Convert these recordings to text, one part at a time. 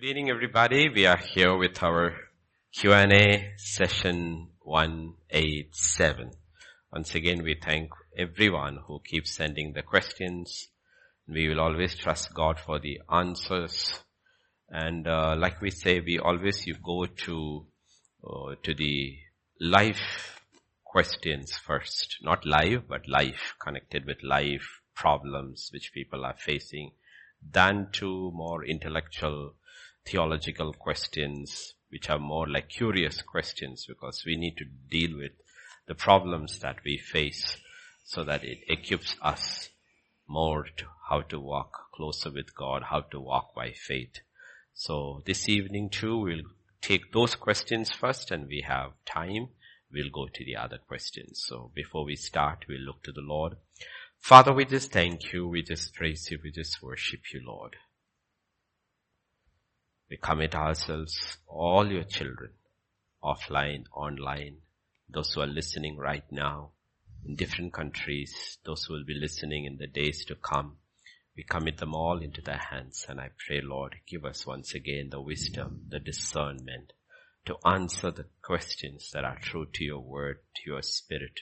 Good evening everybody. We are here with our Q&A session 187. Once again we thank everyone who keeps sending the questions. We will always trust God for the answers. And uh, like we say, we always you go to uh, to the life questions first, not live, but life connected with life problems which people are facing, than to more intellectual theological questions, which are more like curious questions because we need to deal with the problems that we face so that it equips us more to how to walk closer with God, how to walk by faith. So this evening too, we'll take those questions first and we have time. We'll go to the other questions. So before we start, we'll look to the Lord. Father, we just thank you. We just praise you. We just worship you, Lord. We commit ourselves, all your children, offline, online, those who are listening right now in different countries, those who will be listening in the days to come. We commit them all into thy hands and I pray, Lord, give us once again the wisdom, the discernment to answer the questions that are true to your word, to your spirit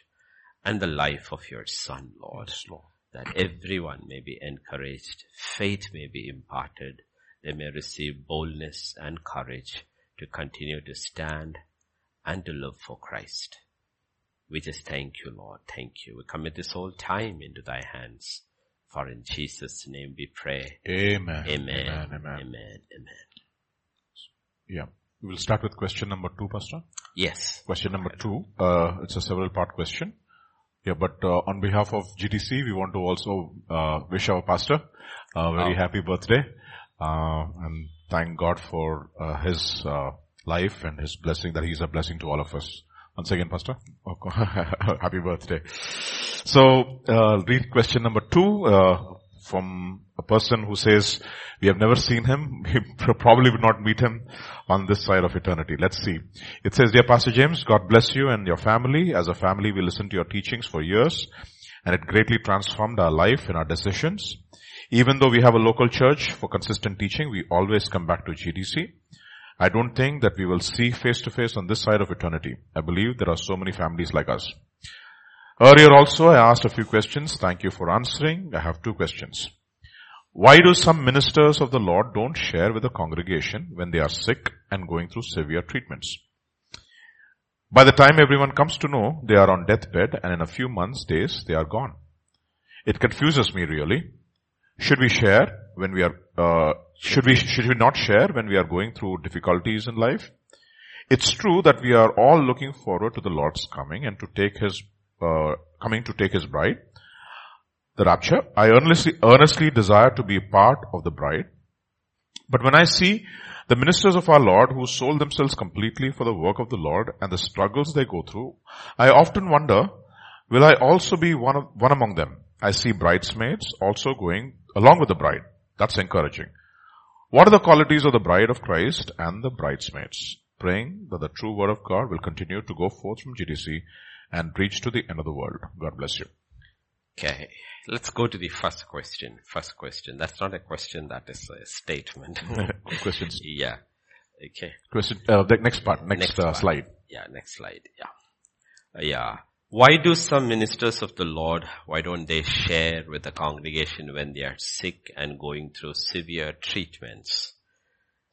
and the life of your son, Lord. Yes, Lord. That everyone may be encouraged, faith may be imparted, they may receive boldness and courage to continue to stand and to live for Christ. We just thank you, Lord. Thank you. We commit this whole time into thy hands. For in Jesus' name we pray. Amen. Amen. Amen. Amen. Yeah. We will start with question number two, Pastor. Yes. Question number two. Uh, it's a several part question. Yeah, but uh, on behalf of GTC, we want to also uh, wish our pastor a very oh. happy birthday and thank God for uh, his uh, life and his blessing that he's a blessing to all of us. Once again, Pastor, happy birthday. So, uh, read question number two uh, from a person who says, we have never seen him. We probably would not meet him on this side of eternity. Let's see. It says, Dear Pastor James, God bless you and your family. As a family, we listened to your teachings for years and it greatly transformed our life and our decisions. Even though we have a local church for consistent teaching, we always come back to GTC. I don't think that we will see face to face on this side of eternity. I believe there are so many families like us. Earlier also I asked a few questions. Thank you for answering. I have two questions. Why do some ministers of the Lord don't share with the congregation when they are sick and going through severe treatments? By the time everyone comes to know, they are on deathbed and in a few months, days, they are gone. It confuses me really. Should we share when we are, uh, should we, should we not share when we are going through difficulties in life? It's true that we are all looking forward to the Lord's coming and to take His, uh, coming to take His bride. The rapture. I earnestly, earnestly desire to be a part of the bride. But when I see the ministers of our Lord who sold themselves completely for the work of the Lord and the struggles they go through, I often wonder, will I also be one of, one among them? I see bridesmaids also going along with the bride. That's encouraging. What are the qualities of the bride of Christ and the bridesmaids? Praying that the true word of God will continue to go forth from GTC and reach to the end of the world. God bless you. Okay. Let's go to the first question. First question. That's not a question, that is a statement. Questions. yeah. Okay. Question, uh, the next part, next, next uh, part. slide. Yeah, next slide. Yeah. Uh, yeah. Why do some ministers of the Lord, why don't they share with the congregation when they are sick and going through severe treatments?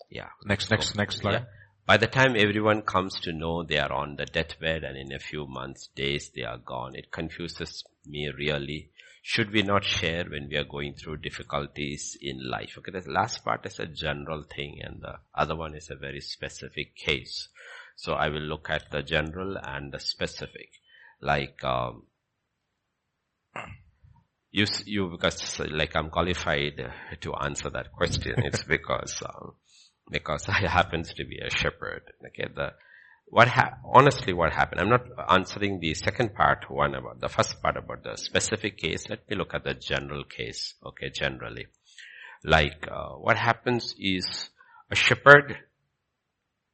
Yeah. Next, so, next, next slide. Yeah. By the time everyone comes to know they are on the deathbed and in a few months, days, they are gone, it confuses me really. Should we not share when we are going through difficulties in life? Okay, the last part is a general thing and the other one is a very specific case. So I will look at the general and the specific like um, you you because like I'm qualified to answer that question. It's because um, because I happens to be a shepherd. Okay, the what ha- honestly what happened? I'm not answering the second part one about the first part about the specific case. Let me look at the general case. Okay, generally, like uh, what happens is a shepherd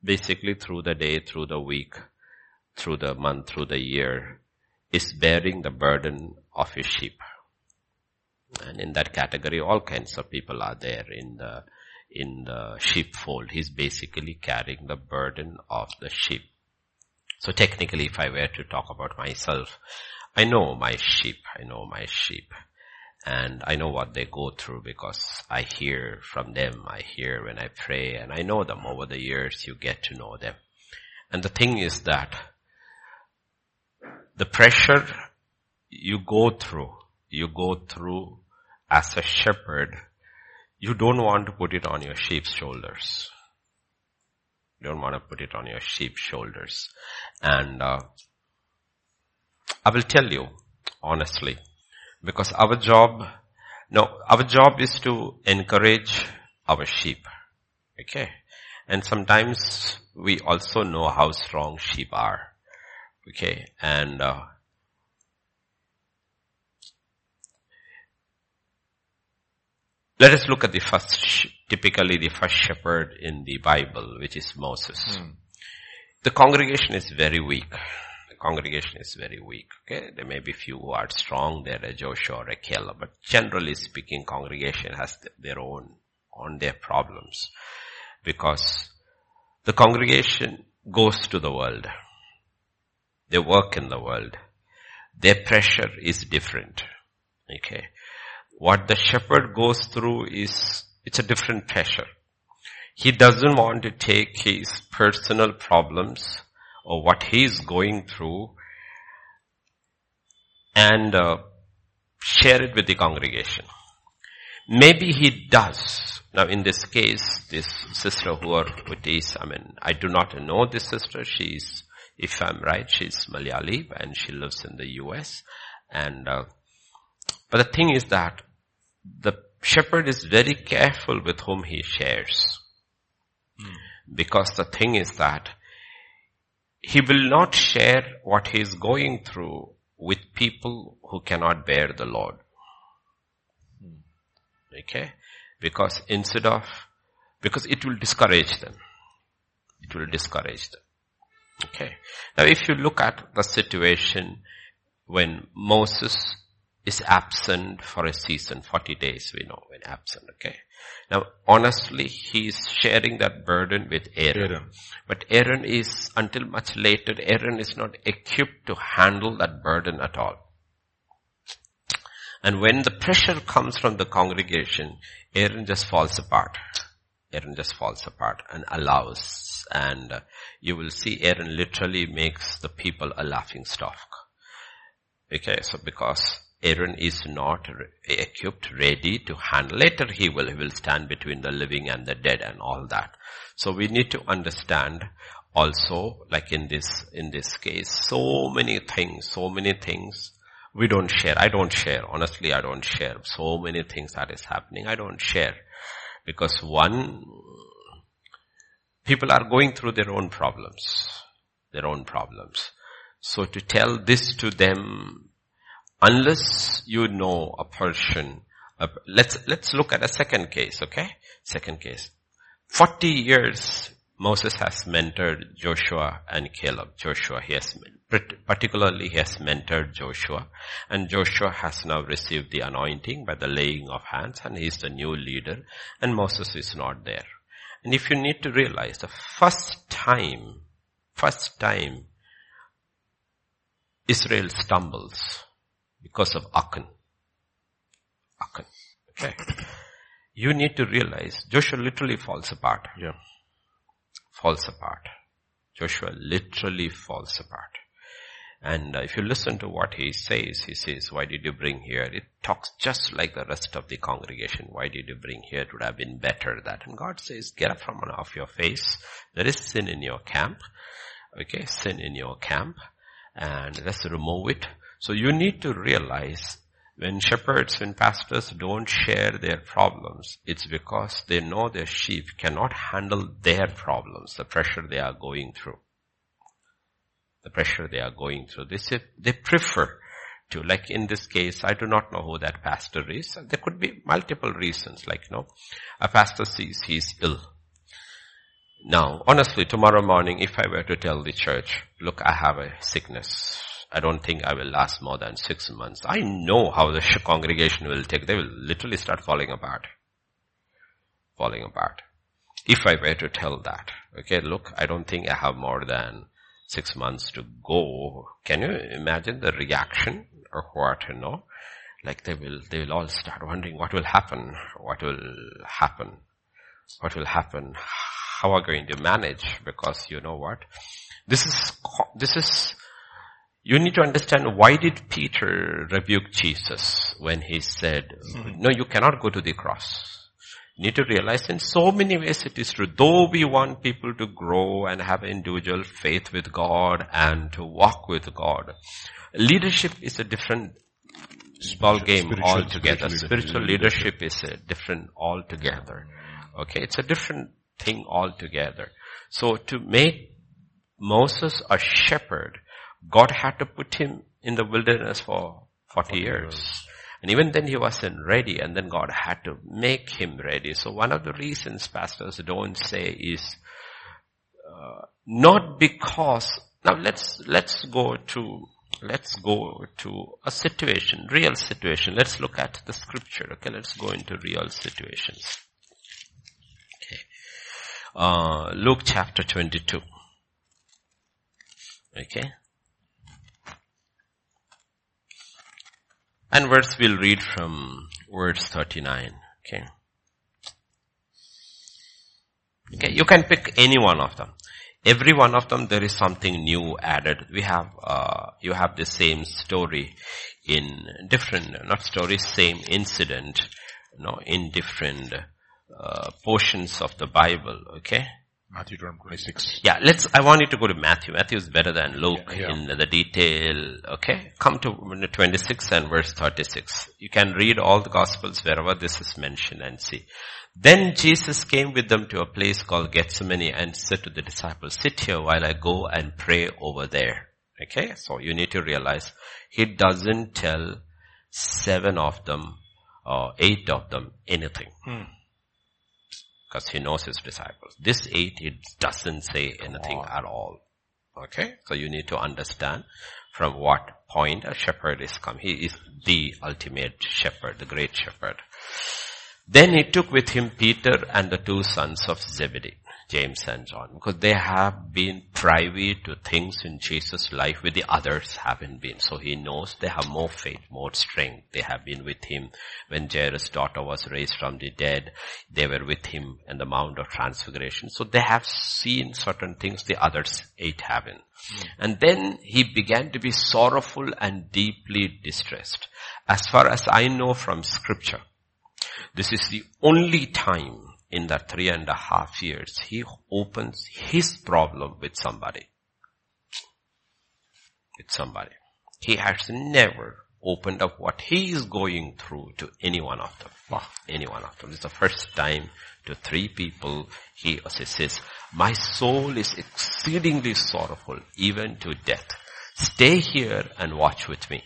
basically through the day, through the week, through the month, through the year, is bearing the burden of his sheep. And in that category, all kinds of people are there in the, in the sheepfold. He's basically carrying the burden of the sheep. So technically, if I were to talk about myself, I know my sheep. I know my sheep. And I know what they go through because I hear from them. I hear when I pray and I know them over the years. You get to know them. And the thing is that the pressure you go through, you go through as a shepherd, you don't want to put it on your sheep's shoulders. You don't want to put it on your sheep's shoulders. And uh, I will tell you honestly, because our job, no, our job is to encourage our sheep. Okay. And sometimes we also know how strong sheep are. Okay. And, uh, let us look at the first, typically the first shepherd in the Bible, which is Moses. Hmm. The congregation is very weak. The congregation is very weak. Okay. There may be few who are strong. There a Joshua or a Caleb, but generally speaking, congregation has their own, on their problems because the congregation goes to the world. They work in the world. Their pressure is different. Okay. What the shepherd goes through is, it's a different pressure. He doesn't want to take his personal problems or what he is going through and uh, share it with the congregation. Maybe he does. Now in this case, this sister who are with is, I mean, I do not know this sister. She's, if I'm right, she's Malayali and she lives in the US. And, uh, but the thing is that the shepherd is very careful with whom he shares. Mm. Because the thing is that he will not share what he is going through with people who cannot bear the Lord. Okay? Because instead of, because it will discourage them. It will discourage them. Okay. Now if you look at the situation when Moses is absent for a season, 40 days we know when absent, okay. Now honestly, he is sharing that burden with Aaron. Aaron. But Aaron is, until much later, Aaron is not equipped to handle that burden at all. And when the pressure comes from the congregation, Aaron just falls apart. Aaron just falls apart and allows. And you will see Aaron literally makes the people a laughing stock. Okay, so because Aaron is not re- equipped, ready to handle. Later he will, he will stand between the living and the dead and all that. So we need to understand also, like in this, in this case, so many things, so many things we don't share. I don't share. Honestly, I don't share. So many things that is happening. I don't share. Because one, people are going through their own problems. Their own problems. So to tell this to them, unless you know a person, let's, let's look at a second case, okay? Second case. 40 years Moses has mentored Joshua and Caleb. Joshua, he has particularly he has mentored Joshua and Joshua has now received the anointing by the laying of hands and he is the new leader and Moses is not there. And if you need to realize the first time, first time Israel stumbles because of Achan. Achan. Okay. You need to realize Joshua literally falls apart. Yeah. Falls apart. Joshua literally falls apart. And if you listen to what he says, he says, why did you bring here? It talks just like the rest of the congregation. Why did you bring here? It would have been better that. And God says, get up from off your face. There is sin in your camp. Okay, sin in your camp. And let's remove it. So you need to realize when shepherds, when pastors don't share their problems, it's because they know their sheep cannot handle their problems, the pressure they are going through the pressure they are going through. They say they prefer to, like in this case, I do not know who that pastor is. There could be multiple reasons, like, you know, a pastor sees he's ill. Now, honestly, tomorrow morning, if I were to tell the church, look, I have a sickness. I don't think I will last more than six months. I know how the congregation will take. They will literally start falling apart. falling apart. If I were to tell that, okay, look, I don't think I have more than six months to go. Can you imagine the reaction or what, you know? Like they will, they will all start wondering what will happen, what will happen, what will happen, how are going to manage because you know what? This is, this is, you need to understand why did Peter rebuke Jesus when he said, hmm. no, you cannot go to the cross. Need to realize in so many ways it is true. Though we want people to grow and have individual faith with God and to walk with God, leadership is a different ball game spiritual, altogether. Spiritual, spiritual leadership is a different altogether. Okay, it's a different thing altogether. So to make Moses a shepherd, God had to put him in the wilderness for 40, 40 years. years. And even then he wasn't ready and then God had to make him ready. So one of the reasons pastors don't say is, uh, not because, now let's, let's go to, let's go to a situation, real situation. Let's look at the scripture. Okay, let's go into real situations. Okay. Uh, Luke chapter 22. Okay. And verse we'll read from verse 39. Okay. Okay, you can pick any one of them. Every one of them there is something new added. We have, uh, you have the same story in different, not story, same incident, you know, in different uh, portions of the Bible, okay? Matthew 26. Yeah, let's, I want you to go to Matthew. Matthew is better than Luke yeah, yeah. in the detail. Okay. Come to 26 and verse 36. You can read all the gospels wherever this is mentioned and see. Then Jesus came with them to a place called Gethsemane and said to the disciples, sit here while I go and pray over there. Okay. So you need to realize he doesn't tell seven of them or eight of them anything. Hmm because he knows his disciples. This eight, it doesn't say anything at all. Okay? So you need to understand from what point a shepherd is come. He is the ultimate shepherd, the great shepherd. Then he took with him Peter and the two sons of Zebedee. James and John because they have been privy to things in Jesus' life where the others haven't been. So he knows they have more faith, more strength. They have been with him when Jairus' daughter was raised from the dead. They were with him in the Mount of Transfiguration. So they have seen certain things the others eight haven't. Mm. And then he began to be sorrowful and deeply distressed. As far as I know from scripture, this is the only time in that three and a half years, he opens his problem with somebody. With somebody. He has never opened up what he is going through to any one of them. Wow. Any one of them. It's the first time to three people he says, my soul is exceedingly sorrowful, even to death. Stay here and watch with me.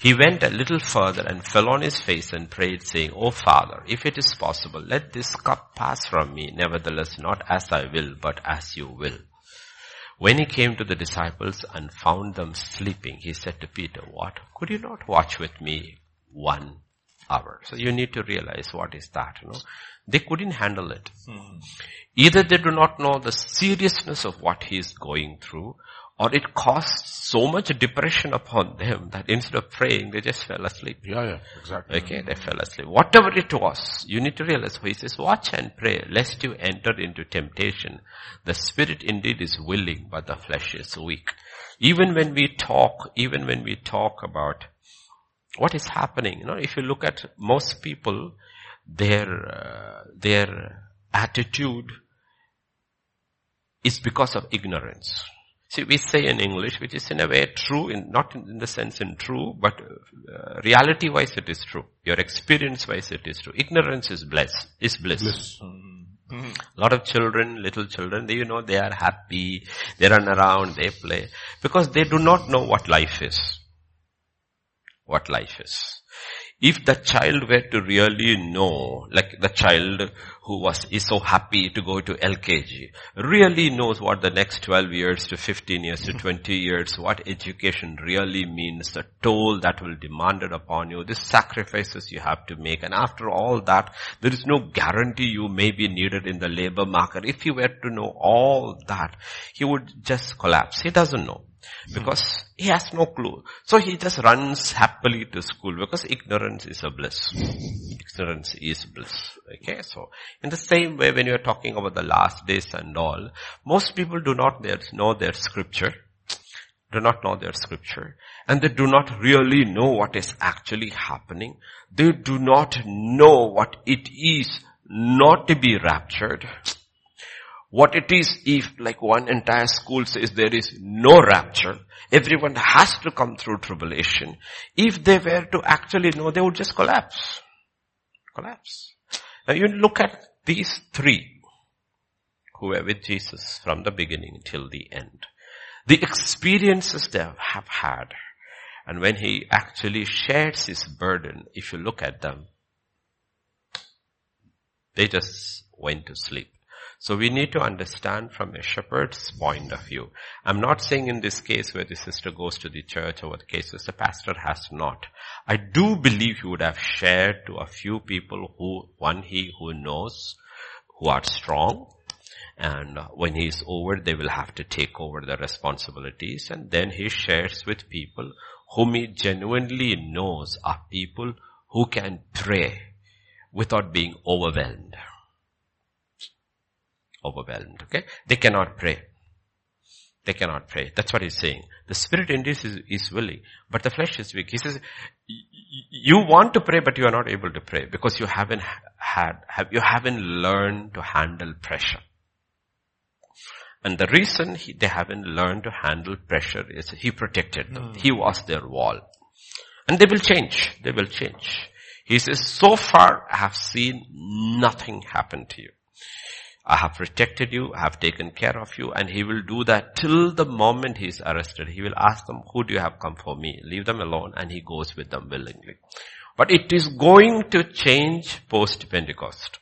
He went a little further and fell on his face and prayed saying, O Father, if it is possible, let this cup pass from me. Nevertheless, not as I will, but as you will. When he came to the disciples and found them sleeping, he said to Peter, what? Could you not watch with me one hour? So you need to realize what is that, you know. They couldn't handle it. Hmm. Either they do not know the seriousness of what he is going through or it caused so much depression upon them that instead of praying, they just fell asleep. Yeah, yeah, exactly. Okay, they fell asleep. Whatever it was, you need to realize, he says, watch and pray, lest you enter into temptation. The spirit indeed is willing, but the flesh is weak. Even when we talk, even when we talk about what is happening, you know, if you look at most people, their, uh, their attitude is because of ignorance. See, we say in English, which is in a way true, in, not in, in the sense in true, but uh, reality-wise it is true. Your experience-wise it is true. Ignorance is bliss, is bliss. bliss. Mm-hmm. A lot of children, little children, they, you know, they are happy, they run around, they play, because they do not know what life is. What life is. If the child were to really know, like the child who was, is so happy to go to LKG, really knows what the next 12 years to 15 years to 20 years, what education really means, the toll that will demanded upon you, the sacrifices you have to make. And after all that, there is no guarantee you may be needed in the labor market. If he were to know all that, he would just collapse. He doesn't know Hmm. because he has no clue. So he just runs happily to school because ignorance is a bliss. Ignorance is bliss. Okay, so in the same way when you are talking about the last days and all, most people do not know their scripture, do not know their scripture, and they do not really know what is actually happening. They do not know what it is not to be raptured what it is if like one entire school says there is no rapture, everyone has to come through tribulation. If they were to actually know, they would just collapse. Collapse. Now you look at these three who were with Jesus from the beginning till the end. The experiences they have had. And when he actually shares his burden, if you look at them, they just went to sleep. So we need to understand from a shepherd's point of view. I'm not saying in this case where the sister goes to the church or the cases the pastor has not. I do believe he would have shared to a few people who, one he who knows, who are strong, and when he is over, they will have to take over the responsibilities and then he shares with people whom he genuinely knows are people who can pray without being overwhelmed overwhelmed. Okay? They cannot pray. They cannot pray. That's what he's saying. The spirit indeed is, is willing, but the flesh is weak. He says, you want to pray, but you are not able to pray because you haven't had, have, you haven't learned to handle pressure. And the reason he, they haven't learned to handle pressure is he protected them. Mm. He was their wall. And they will change. They will change. He says, so far I have seen nothing happen to you. I have protected you, I have taken care of you, and he will do that till the moment he is arrested. He will ask them, who do you have come for me? Leave them alone, and he goes with them willingly. But it is going to change post-Pentecost.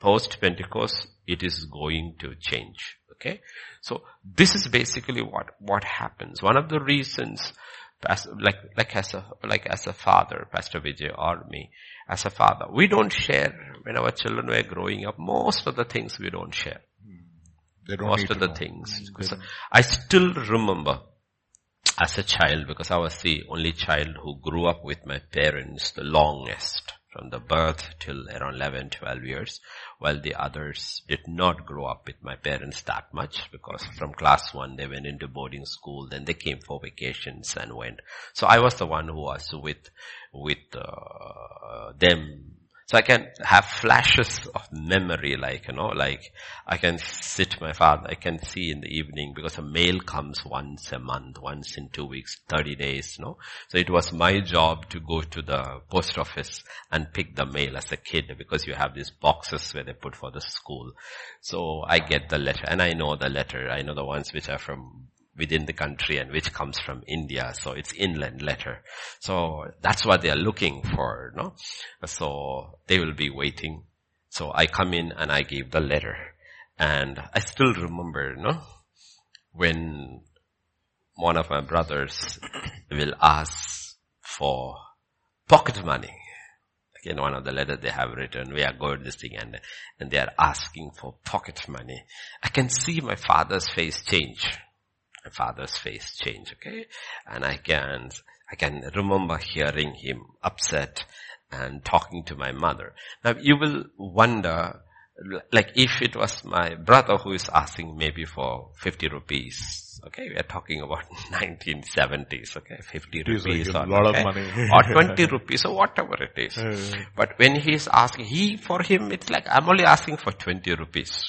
Post-Pentecost, it is going to change. Okay? So, this is basically what, what happens. One of the reasons, like, like as a, like as a father, Pastor Vijay or me, as a father. We don't share when our children were growing up. Most of the things we don't share. Hmm. They don't most of the know. things. Hmm, I still remember as a child because I was the only child who grew up with my parents the longest from the birth till around 11, 12 years, while the others did not grow up with my parents that much because from class one they went into boarding school, then they came for vacations and went. So I was the one who was with, with uh, them so I can have flashes of memory, like, you know, like I can sit my father, I can see in the evening because a mail comes once a month, once in two weeks, 30 days, you know. So it was my job to go to the post office and pick the mail as a kid because you have these boxes where they put for the school. So I get the letter and I know the letter. I know the ones which are from within the country and which comes from India. So it's inland letter. So that's what they are looking for, no? So they will be waiting. So I come in and I give the letter. And I still remember, no? When one of my brothers will ask for pocket money. Again, one of the letters they have written, we are going this thing and, and they are asking for pocket money. I can see my father's face change father's face change, okay? And I can, I can remember hearing him upset and talking to my mother. Now you will wonder, like if it was my brother who is asking maybe for 50 rupees, okay, we are talking about 1970s, okay, 50 rupees like or, okay, money. or 20 rupees or whatever it is. but when he is asking, he, for him, it's like, I'm only asking for 20 rupees.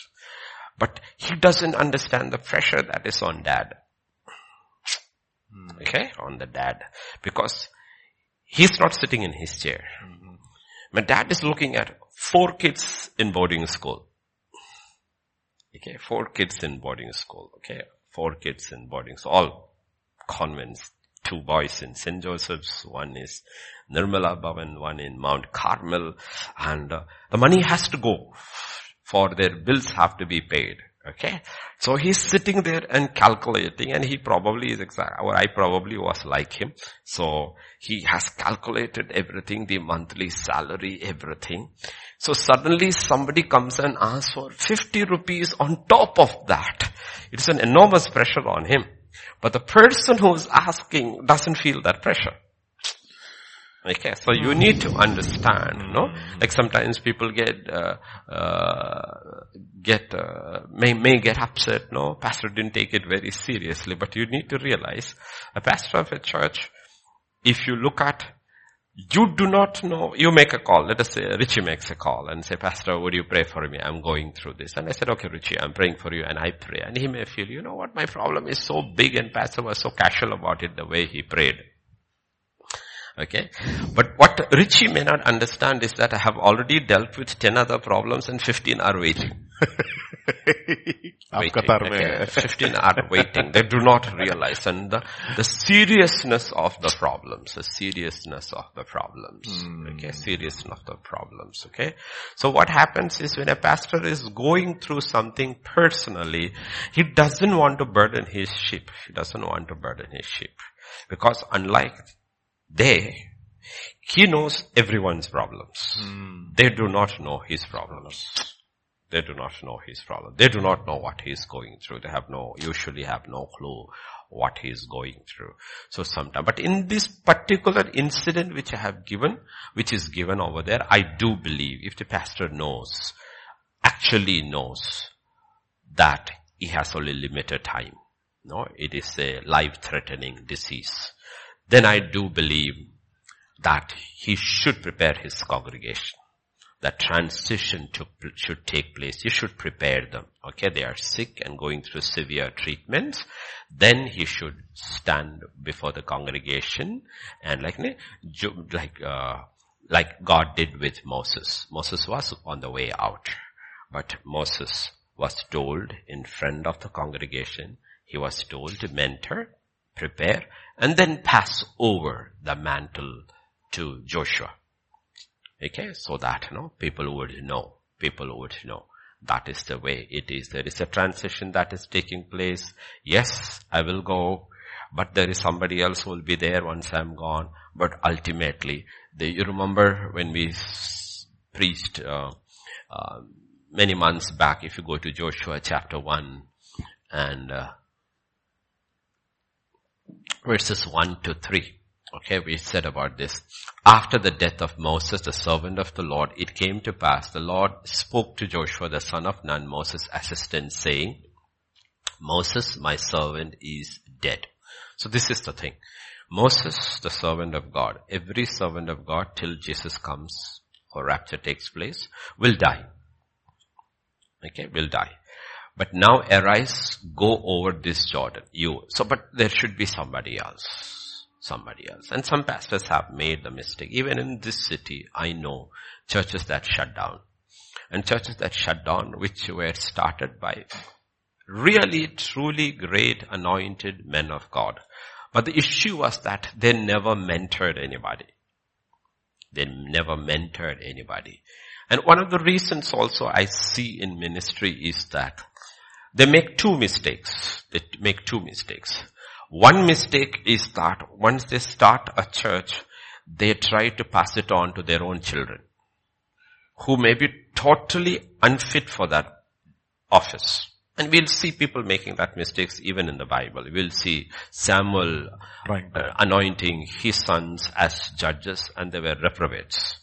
But he doesn't understand the pressure that is on dad. Okay, on the dad. Because he's not sitting in his chair. Mm-hmm. My dad is looking at four kids in boarding school. Okay, four kids in boarding school. Okay, four kids in boarding school. All convents, two boys in St. Joseph's. One is Nirmala Bhavan, one in Mount Carmel. And uh, the money has to go for their bills have to be paid. Okay. So he's sitting there and calculating and he probably is exact, or I probably was like him. So he has calculated everything, the monthly salary, everything. So suddenly somebody comes and asks for 50 rupees on top of that. It's an enormous pressure on him. But the person who's asking doesn't feel that pressure. Okay, so you need to understand, no? Like sometimes people get, uh, uh, get, uh, may, may get upset, no? Pastor didn't take it very seriously, but you need to realize a pastor of a church, if you look at, you do not know, you make a call, let us say Richie makes a call and say, Pastor, would you pray for me? I'm going through this. And I said, okay, Richie, I'm praying for you and I pray. And he may feel, you know what, my problem is so big and Pastor was so casual about it the way he prayed. Okay. But what Richie may not understand is that I have already dealt with 10 other problems and 15 are waiting. waiting okay. 15 are waiting. They do not realize and the, the seriousness of the problems, the seriousness of the problems. Mm. Okay. Seriousness of the problems. Okay. So what happens is when a pastor is going through something personally, he doesn't want to burden his sheep. He doesn't want to burden his sheep. Because unlike they, he knows everyone's problems. Mm. They do not know his problems. They do not know his problem. They do not know what he is going through. They have no, usually have no clue what he is going through. So sometimes, but in this particular incident which I have given, which is given over there, I do believe if the pastor knows, actually knows that he has only limited time. No, it is a life-threatening disease then I do believe that he should prepare his congregation. That transition to, should take place. You should prepare them. Okay, they are sick and going through severe treatments. Then he should stand before the congregation and like, like, uh, like God did with Moses. Moses was on the way out, but Moses was told in front of the congregation, he was told to mentor, prepare, and then pass over the mantle to Joshua. Okay, so that, you know, people would know, people would know. That is the way it is. There is a transition that is taking place. Yes, I will go, but there is somebody else who will be there once I'm gone. But ultimately, you remember when we preached uh, uh, many months back, if you go to Joshua chapter 1 and uh, verses 1 to 3. Okay, we said about this. After the death of Moses, the servant of the Lord, it came to pass, the Lord spoke to Joshua, the son of Nun, Moses' assistant, saying, Moses, my servant, is dead. So this is the thing. Moses, the servant of God, every servant of God till Jesus comes or rapture takes place, will die. Okay, will die. But now arise, go over this Jordan. You, so but there should be somebody else. Somebody else. And some pastors have made the mistake. Even in this city, I know churches that shut down. And churches that shut down, which were started by really, truly great anointed men of God. But the issue was that they never mentored anybody. They never mentored anybody. And one of the reasons also I see in ministry is that they make two mistakes. They make two mistakes. One mistake is that once they start a church, they try to pass it on to their own children who may be totally unfit for that office. And we'll see people making that mistakes even in the Bible. We'll see Samuel uh, anointing his sons as judges and they were reprobates.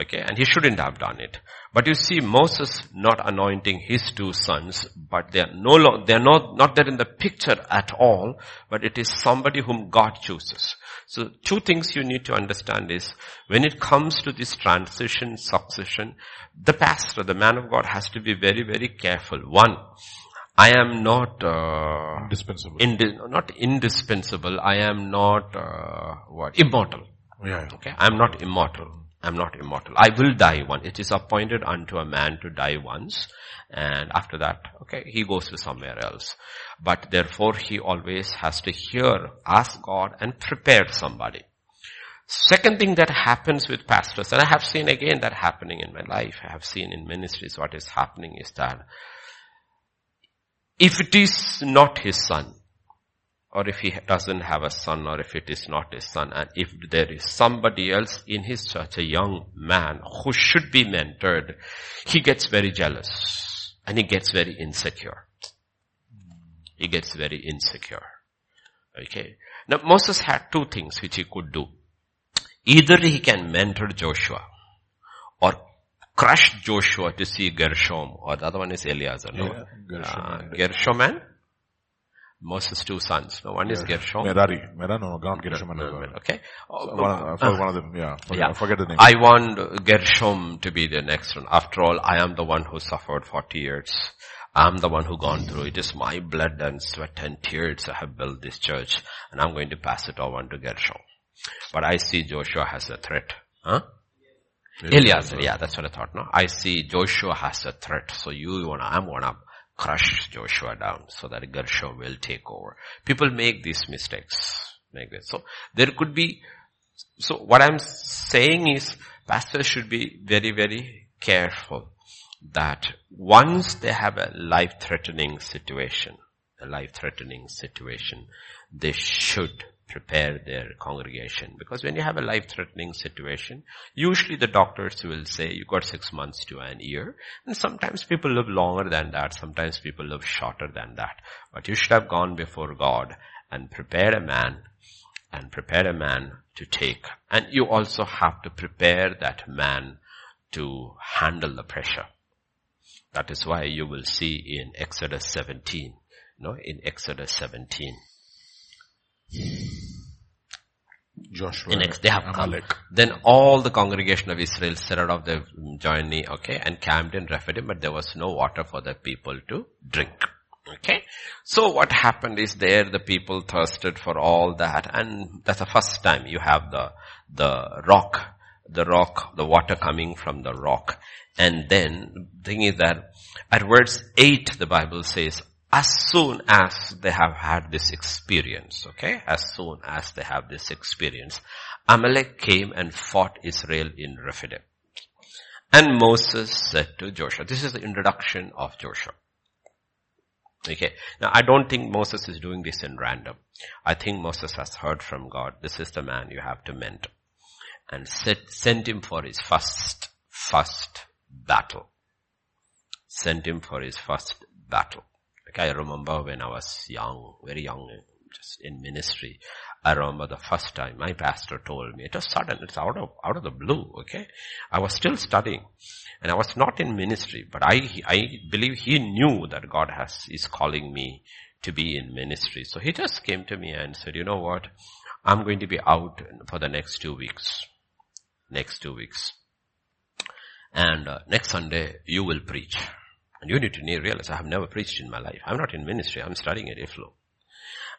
Okay, and he shouldn't have done it. But you see Moses not anointing his two sons, but they are no they are not, not there in the picture at all, but it is somebody whom God chooses. So two things you need to understand is, when it comes to this transition, succession, the pastor, the man of God has to be very, very careful. One, I am not uh, indispensable. Indi- not indispensable. I am not uh, what immortal. Yeah. Okay, I am not immortal. I'm not immortal. I will die one. It is appointed unto a man to die once. And after that, okay, he goes to somewhere else. But therefore he always has to hear, ask God and prepare somebody. Second thing that happens with pastors, and I have seen again that happening in my life, I have seen in ministries what is happening is that if it is not his son, or if he doesn't have a son, or if it is not his son, and if there is somebody else in his church, a young man who should be mentored, he gets very jealous and he gets very insecure. He gets very insecure. Okay. Now Moses had two things which he could do. Either he can mentor Joshua or crush Joshua to see Gershom or the other one is Eleazar. No? Yeah, Gershom, uh, Gershom and Moses' two sons. No, one is Gershom. Merari. Merari, no, not Gershom. No, okay. So one, uh, one of them, yeah. Forget, yeah. forget the name. I want Gershom to be the next one. After all, I am the one who suffered 40 years. I'm the one who gone through. It is my blood and sweat and tears I have built this church and I'm going to pass it on to Gershom. But I see Joshua has a threat. Huh? Eleazar, yeah, that's what I thought, no? I see Joshua has a threat, so you wanna, I'm gonna crush Joshua down so that Gershom will take over. People make these mistakes. This. So there could be, so what I'm saying is pastors should be very, very careful that once they have a life-threatening situation, a life-threatening situation, they should prepare their congregation. Because when you have a life-threatening situation, usually the doctors will say you got six months to an year. And sometimes people live longer than that. Sometimes people live shorter than that. But you should have gone before God and prepared a man and prepare a man to take. And you also have to prepare that man to handle the pressure. That is why you will see in Exodus 17, no, in Exodus 17, Joshua. Next, they have Amalek. come. Then all the congregation of Israel set out of the journey, okay, and camped in Rephidim, but there was no water for the people to drink. Okay. So what happened is there the people thirsted for all that and that's the first time you have the, the rock, the rock, the water coming from the rock. And then the thing is that at verse 8 the Bible says, as soon as they have had this experience, okay, as soon as they have this experience, Amalek came and fought Israel in Rephidim. And Moses said to Joshua, this is the introduction of Joshua. Okay. Now I don't think Moses is doing this in random. I think Moses has heard from God, this is the man you have to mentor. And set, send him for his first, first battle. Send him for his first battle. Like I remember when I was young, very young, just in ministry, I remember the first time my pastor told me, it was sudden, it's out of, out of the blue, okay? I was still studying and I was not in ministry, but I, I believe he knew that God has, is calling me to be in ministry. So he just came to me and said, you know what? I'm going to be out for the next two weeks. Next two weeks. And uh, next Sunday you will preach. And you need to realize I have never preached in my life. I'm not in ministry. I'm studying at IFLO.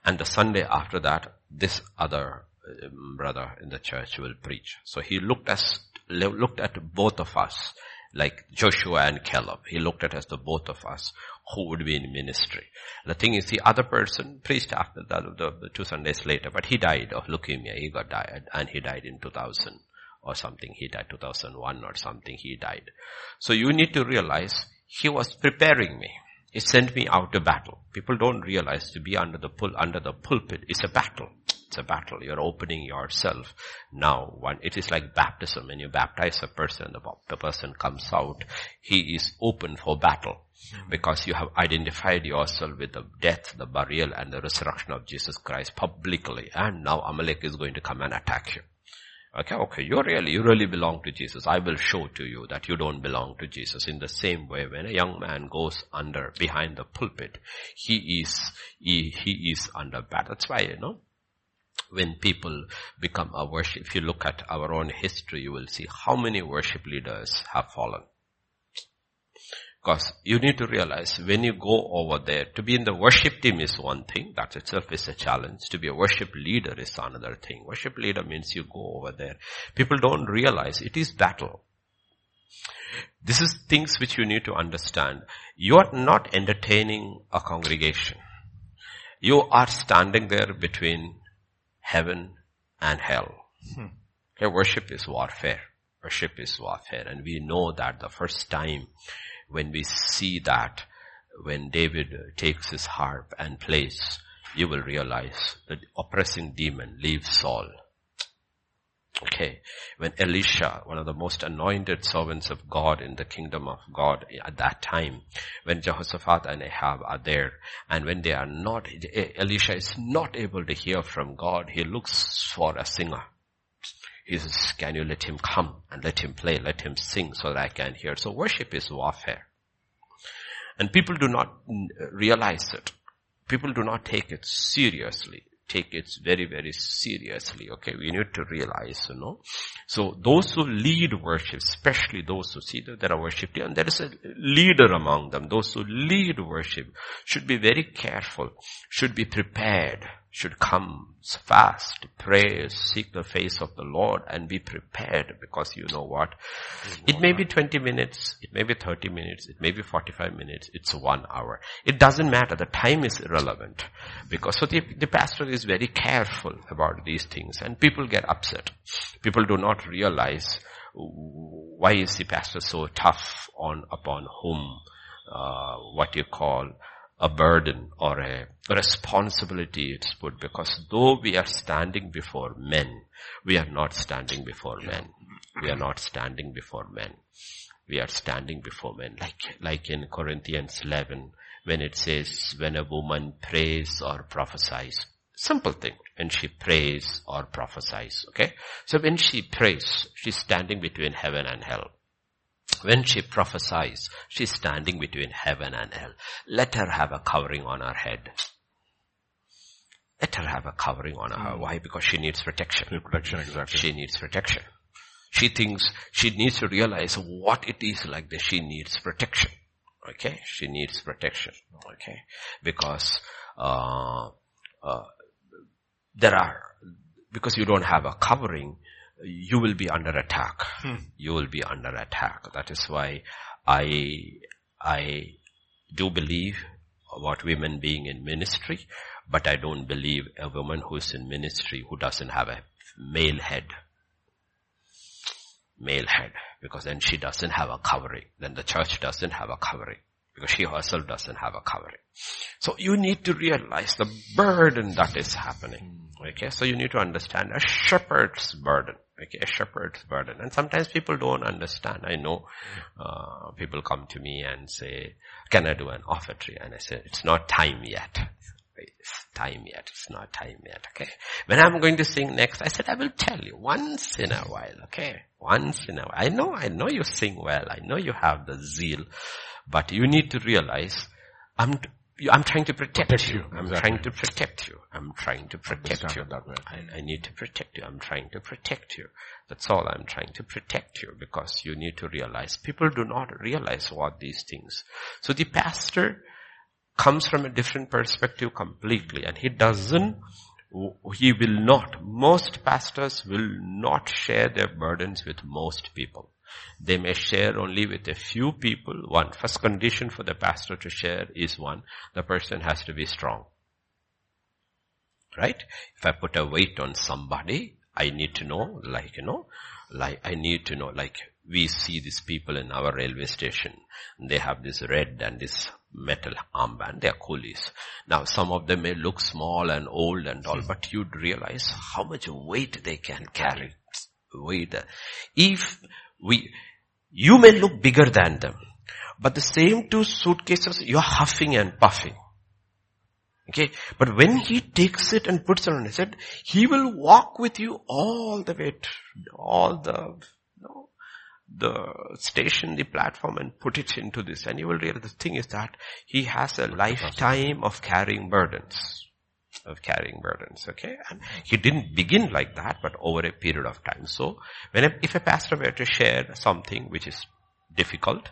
And the Sunday after that, this other um, brother in the church will preach. So he looked us, looked at both of us, like Joshua and Caleb. He looked at us, the both of us, who would be in ministry. The thing is, the other person preached after the, the, the two Sundays later, but he died of leukemia. He got died, and he died in 2000 or something. He died 2001 or something. He died. So you need to realize he was preparing me. He sent me out to battle. People don't realize to be under the pull, under the pulpit is a battle. It's a battle. You're opening yourself. Now, one, it is like baptism. When you baptize a person, the, the person comes out. He is open for battle hmm. because you have identified yourself with the death, the burial, and the resurrection of Jesus Christ publicly. And now Amalek is going to come and attack you. Okay, okay, you really, you really belong to Jesus. I will show to you that you don't belong to Jesus. In the same way, when a young man goes under, behind the pulpit, he is, he, he is under bad. That's why, you know, when people become a worship, if you look at our own history, you will see how many worship leaders have fallen. Because you need to realize when you go over there, to be in the worship team is one thing. That itself is a challenge. To be a worship leader is another thing. Worship leader means you go over there. People don't realize it is battle. This is things which you need to understand. You are not entertaining a congregation. You are standing there between heaven and hell. Hmm. Okay, worship is warfare. Worship is warfare. And we know that the first time when we see that, when David takes his harp and plays, you will realize that oppressing demon leaves Saul. Okay. When Elisha, one of the most anointed servants of God in the kingdom of God at that time, when Jehoshaphat and Ahab are there, and when they are not, Elisha is not able to hear from God, he looks for a singer. Says, can you let him come and let him play, let him sing so that I can hear. So worship is warfare. And people do not realize it. People do not take it seriously take it very, very seriously. Okay, we need to realize, you know. So those who lead worship, especially those who see that there are worship and there is a leader among them, those who lead worship should be very careful, should be prepared should come fast, pray, seek the face of the Lord and be prepared because you know what? It may be 20 minutes, it may be 30 minutes, it may be 45 minutes, it's one hour. It doesn't matter, the time is irrelevant because so the, the pastor is very careful about these things and people get upset. People do not realize why is the pastor so tough on upon whom uh, what you call a burden or a responsibility it's put because though we are standing before men, we are not standing before men. We are not standing before men. We are standing before men. Like, like in Corinthians 11, when it says, when a woman prays or prophesies, simple thing, when she prays or prophesies, okay? So when she prays, she's standing between heaven and hell. When she prophesies, she's standing between heaven and hell. Let her have a covering on her head. Let her have a covering on her. Why? Because she needs protection. Protection, exactly. She needs protection. She thinks she needs to realize what it is like that she needs protection. Okay? She needs protection. Okay? Because, uh, uh, there are, because you don't have a covering, you will be under attack. Hmm. You will be under attack. That is why I, I do believe about women being in ministry, but I don't believe a woman who is in ministry who doesn't have a male head. Male head. Because then she doesn't have a covering. Then the church doesn't have a covering. Because she herself doesn't have a covering. So you need to realize the burden that is happening. Okay, so you need to understand a shepherd's burden. Okay, a shepherd's burden. And sometimes people don't understand. I know uh, people come to me and say, can I do an offertory? And I say, it's not time yet. It's time yet. It's not time yet. Okay. When I'm going to sing next, I said, I will tell you once in a while. Okay. Once in a while. I know, I know you sing well. I know you have the zeal, but you need to realize I'm, I'm trying to protect, you. you. I'm exactly. trying to protect you. I'm trying to protect you. I, I, need to protect you. I'm trying to protect you. That's all I'm trying to protect you because you need to realize people do not realize what these things. So the pastor comes from a different perspective completely and he doesn't he will not, most pastors will not share their burdens with most people. They may share only with a few people. One, first condition for the pastor to share is one, the person has to be strong. Right? If I put a weight on somebody, I need to know, like, you know, like, I need to know, like, we see these people in our railway station. They have this red and this metal armband. They are coolies. Now some of them may look small and old and all, but you'd realize how much weight they can carry. Weight. If we, you may look bigger than them, but the same two suitcases, you're huffing and puffing. Okay, but when he takes it and puts it on his head, he will walk with you all the way, to, all the, the station, the platform and put it into this. And you will realize the thing is that he has a lifetime of carrying burdens of carrying burdens, okay? And he didn't begin like that, but over a period of time. So, when a, if a pastor were to share something which is difficult,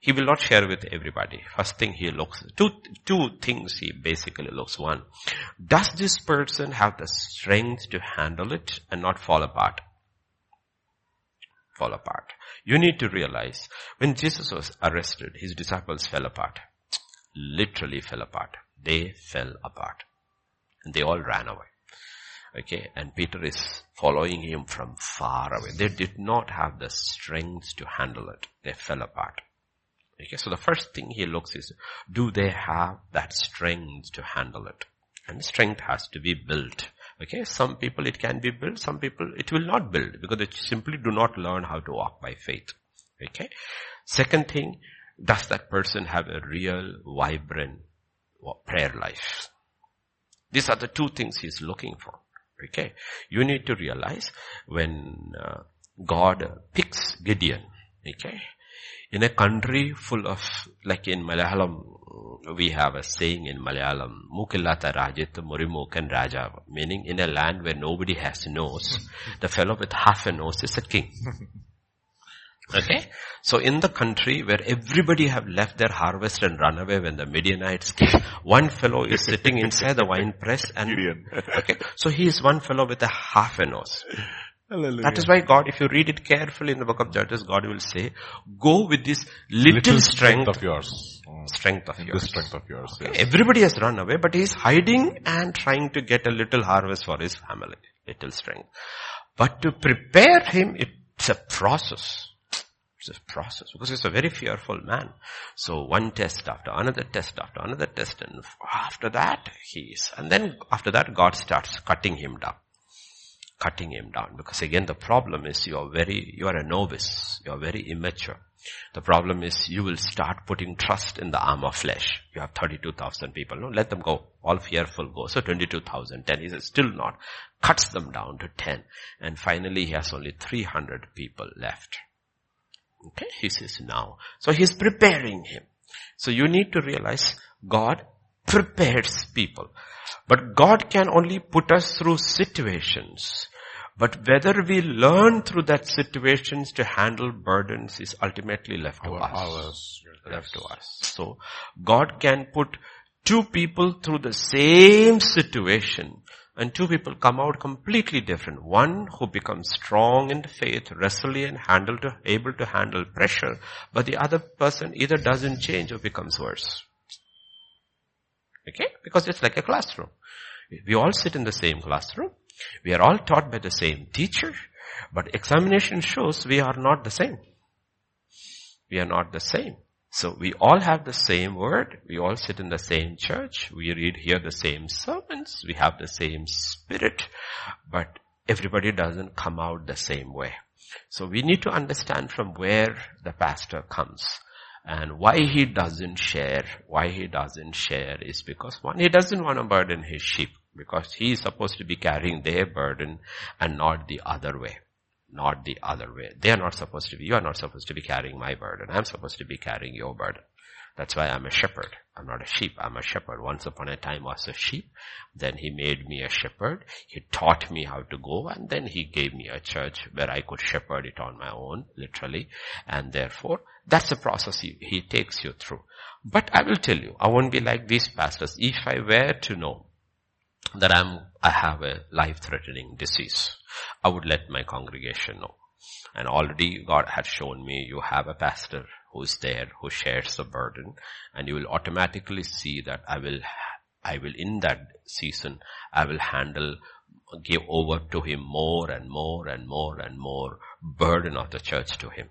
he will not share with everybody. First thing he looks, two, two things he basically looks. One, does this person have the strength to handle it and not fall apart? Fall apart. You need to realize when Jesus was arrested, his disciples fell apart. Literally fell apart. They fell apart. And they all ran away. Okay, and Peter is following him from far away. They did not have the strength to handle it. They fell apart. Okay, so the first thing he looks is, do they have that strength to handle it? And strength has to be built. Okay, some people it can be built, some people it will not build because they simply do not learn how to walk by faith. Okay. Second thing, does that person have a real, vibrant prayer life? These are the two things he's looking for. Okay. You need to realize when uh, God picks Gideon, okay, in a country full of, like in Malayalam, we have a saying in Malayalam, Mukillata Rajit Murimukan Raja, meaning in a land where nobody has nose, the fellow with half a nose is a king. Okay? So in the country where everybody have left their harvest and run away when the Midianites came, one fellow is sitting inside the wine press and, okay, so he is one fellow with a half a nose. Hallelujah. That is why God, if you read it carefully in the book of Judges, God will say, go with this little, little strength, strength, of yours. Mm. Strength of yours. The strength of yours. Okay. Yes. Everybody has run away, but he is hiding and trying to get a little harvest for his family. Little strength. But to prepare him, it's a process. It's a process because he's a very fearful man. So one test after another test after another test and after that he's, and then after that God starts cutting him down cutting him down. Because again, the problem is you are very, you are a novice. You are very immature. The problem is you will start putting trust in the arm of flesh. You have 32,000 people. No, let them go. All fearful go. So 22,000, 10. He says still not. Cuts them down to 10. And finally he has only 300 people left. Okay. He says now. So he's preparing him. So you need to realize God prepares people. But God can only put us through situations. But whether we learn through that situations to handle burdens is ultimately left to us. Left to us. So God can put two people through the same situation and two people come out completely different. One who becomes strong in faith, resilient, handle to, able to handle pressure, but the other person either doesn't change or becomes worse. Okay? Because it's like a classroom. We all sit in the same classroom. We are all taught by the same teacher. But examination shows we are not the same. We are not the same. So we all have the same word. We all sit in the same church. We read here the same sermons. We have the same spirit. But everybody doesn't come out the same way. So we need to understand from where the pastor comes. And why he doesn't share, why he doesn't share is because one, he doesn't want to burden his sheep because he is supposed to be carrying their burden and not the other way. Not the other way. They are not supposed to be, you are not supposed to be carrying my burden. I'm supposed to be carrying your burden. That's why I'm a shepherd. I'm not a sheep. I'm a shepherd. Once upon a time I was a sheep. Then he made me a shepherd. He taught me how to go and then he gave me a church where I could shepherd it on my own, literally. And therefore, that's the process he, he takes you through. But I will tell you, I won't be like these pastors. If I were to know that I'm, I have a life-threatening disease, I would let my congregation know. And already God had shown me you have a pastor who's there, who shares the burden, and you will automatically see that I will, I will in that season, I will handle, give over to him more and more and more and more burden of the church to him.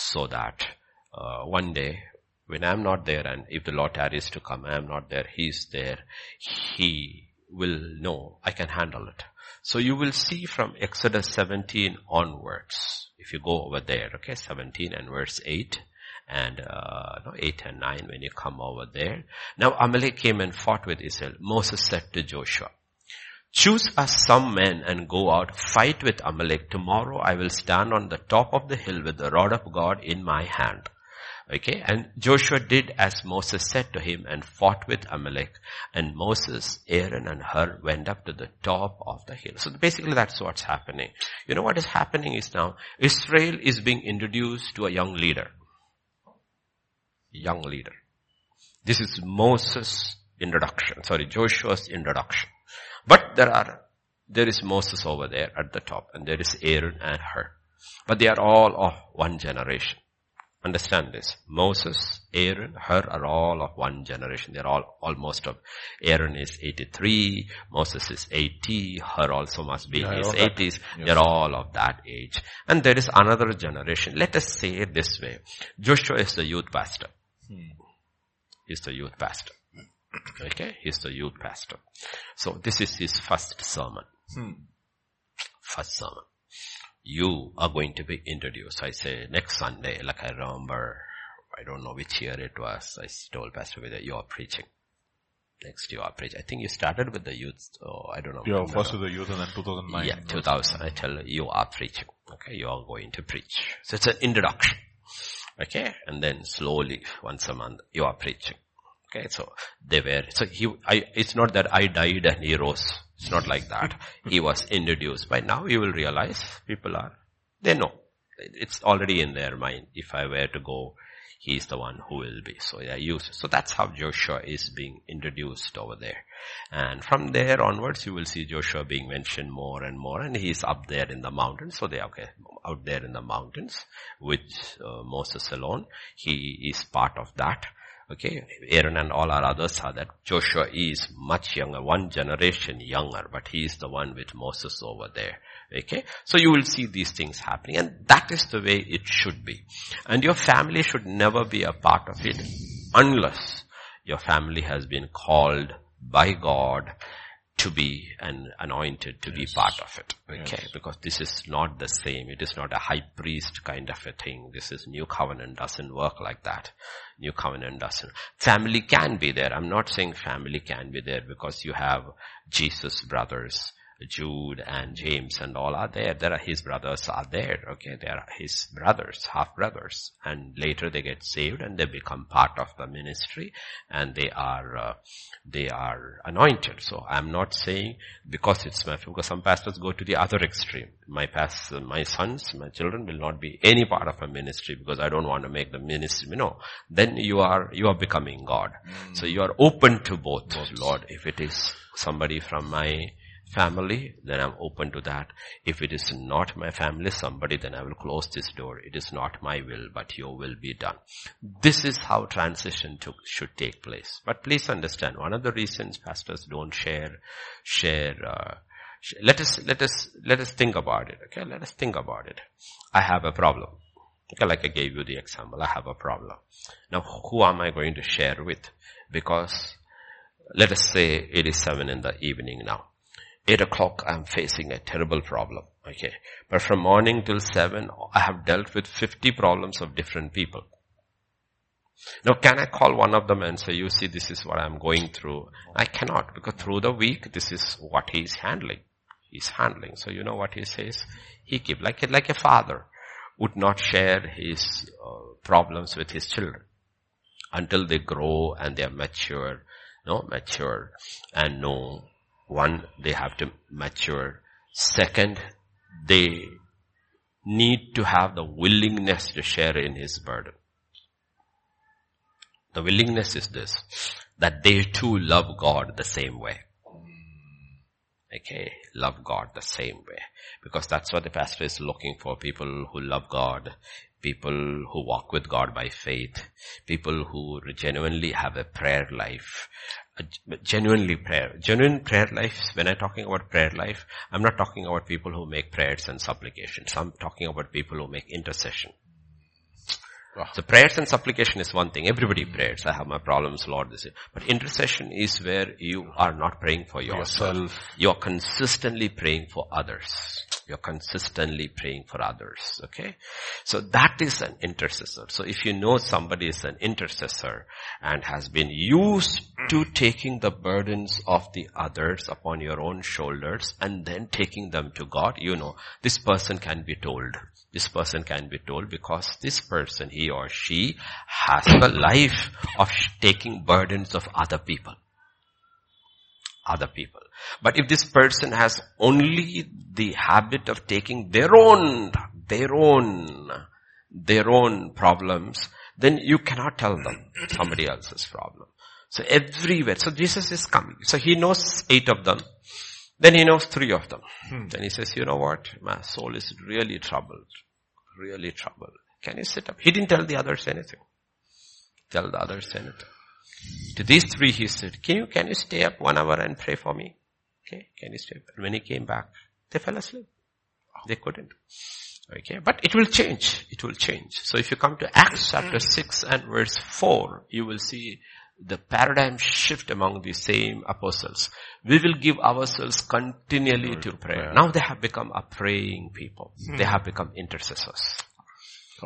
So that, uh, one day, when I'm not there and if the Lord tarries to come, I'm not there, He's there, He will know I can handle it. So you will see from Exodus 17 onwards, if you go over there, okay, 17 and verse 8, and uh, no, 8 and 9 when you come over there. Now Amalek came and fought with Israel. Moses said to Joshua, Choose us some men and go out, fight with Amalek. Tomorrow I will stand on the top of the hill with the rod of God in my hand. Okay, and Joshua did as Moses said to him and fought with Amalek. And Moses, Aaron and Hur went up to the top of the hill. So basically that's what's happening. You know what is happening is now, Israel is being introduced to a young leader. young leader. This is Moses' introduction, sorry, Joshua's introduction. But there are, there is Moses over there at the top and there is Aaron and Hur. But they are all of one generation. Understand this. Moses, Aaron, Hur are all of one generation. They're all almost of, Aaron is 83, Moses is 80, Hur also must be yeah, in his 80s. Yes. They're all of that age. And there is another generation. Let us say it this way. Joshua is the youth pastor. Hmm. He's the youth pastor. Okay? He's the youth pastor. So this is his first sermon. Hmm. First sermon you are going to be introduced. I say next Sunday, like I remember, I don't know which year it was, I told Pastor Vidya, you are preaching. Next you are preaching. I think you started with the youth, so I don't know. Yeah, first with the youth and then 2009. Yeah, 2000. I tell you, you are preaching. Okay, you are going to preach. So it's an introduction. Okay, and then slowly, once a month, you are preaching. Okay, so they were, so he, I, it's not that I died and he rose. It's not like that. he was introduced. By now you will realize people are, they know. It's already in their mind. If I were to go, he's the one who will be. So they use. So that's how Joshua is being introduced over there. And from there onwards, you will see Joshua being mentioned more and more. And he's up there in the mountains. So they are okay, out there in the mountains with uh, Moses alone. He is part of that. Okay, Aaron and all our others are that Joshua is much younger, one generation younger, but he is the one with Moses over there. Okay, so you will see these things happening and that is the way it should be. And your family should never be a part of it unless your family has been called by God to be and anointed to yes. be part of it. Okay. Yes. Because this is not the same. It is not a high priest kind of a thing. This is new covenant doesn't work like that. New covenant doesn't. Family can be there. I'm not saying family can be there because you have Jesus brothers Jude and James and all are there. There are his brothers are there. Okay. They are his brothers, half brothers. And later they get saved and they become part of the ministry and they are, uh, they are anointed. So I'm not saying because it's my, because some pastors go to the other extreme. My past, my sons, my children will not be any part of a ministry because I don't want to make the ministry, you know. Then you are, you are becoming God. Mm. So you are open to both, both, Lord. If it is somebody from my family, then I'm open to that. If it is not my family, somebody, then I will close this door. It is not my will, but your will be done. This is how transition should take place. But please understand, one of the reasons pastors don't share, share, uh, let us, let us, let us think about it. Okay. Let us think about it. I have a problem. Okay. Like I gave you the example. I have a problem. Now who am I going to share with? Because let us say it is seven in the evening now. 8 o'clock, I'm facing a terrible problem. Okay. But from morning till 7, I have dealt with 50 problems of different people. Now, can I call one of them and say, you see, this is what I'm going through? I cannot because through the week, this is what he's handling. He's handling. So you know what he says? He keep, like, like a father would not share his uh, problems with his children until they grow and they are mature, no, mature and know one, they have to mature. Second, they need to have the willingness to share in his burden. The willingness is this, that they too love God the same way. Okay, love God the same way. Because that's what the pastor is looking for, people who love God, people who walk with God by faith, people who genuinely have a prayer life, genuinely prayer. Genuine prayer life, when I'm talking about prayer life, I'm not talking about people who make prayers and supplications. I'm talking about people who make intercession. So prayers and supplication is one thing. Everybody hmm. prays. I have my problems, Lord. This is. But intercession is where you are not praying for yourself. yourself. You are consistently praying for others. You're consistently praying for others. Okay. So that is an intercessor. So if you know somebody is an intercessor and has been used to hmm. taking the burdens of the others upon your own shoulders and then taking them to God, you know, this person can be told. This person can be told because this person, he or she, has the life of taking burdens of other people. Other people. But if this person has only the habit of taking their own, their own, their own problems, then you cannot tell them somebody else's problem. So everywhere. So Jesus is coming. So he knows eight of them. Then he knows three of them. Hmm. Then he says, you know what? My soul is really troubled. Really troubled. Can you sit up? He didn't tell the others anything. Tell the others anything. To these three he said, can you, can you stay up one hour and pray for me? Okay, can you stay up? And when he came back, they fell asleep. They couldn't. Okay, but it will change. It will change. So if you come to Acts chapter 6 and verse 4, you will see the paradigm shift among the same apostles. We will give ourselves continually to prayer. Now they have become a praying people. Hmm. They have become intercessors.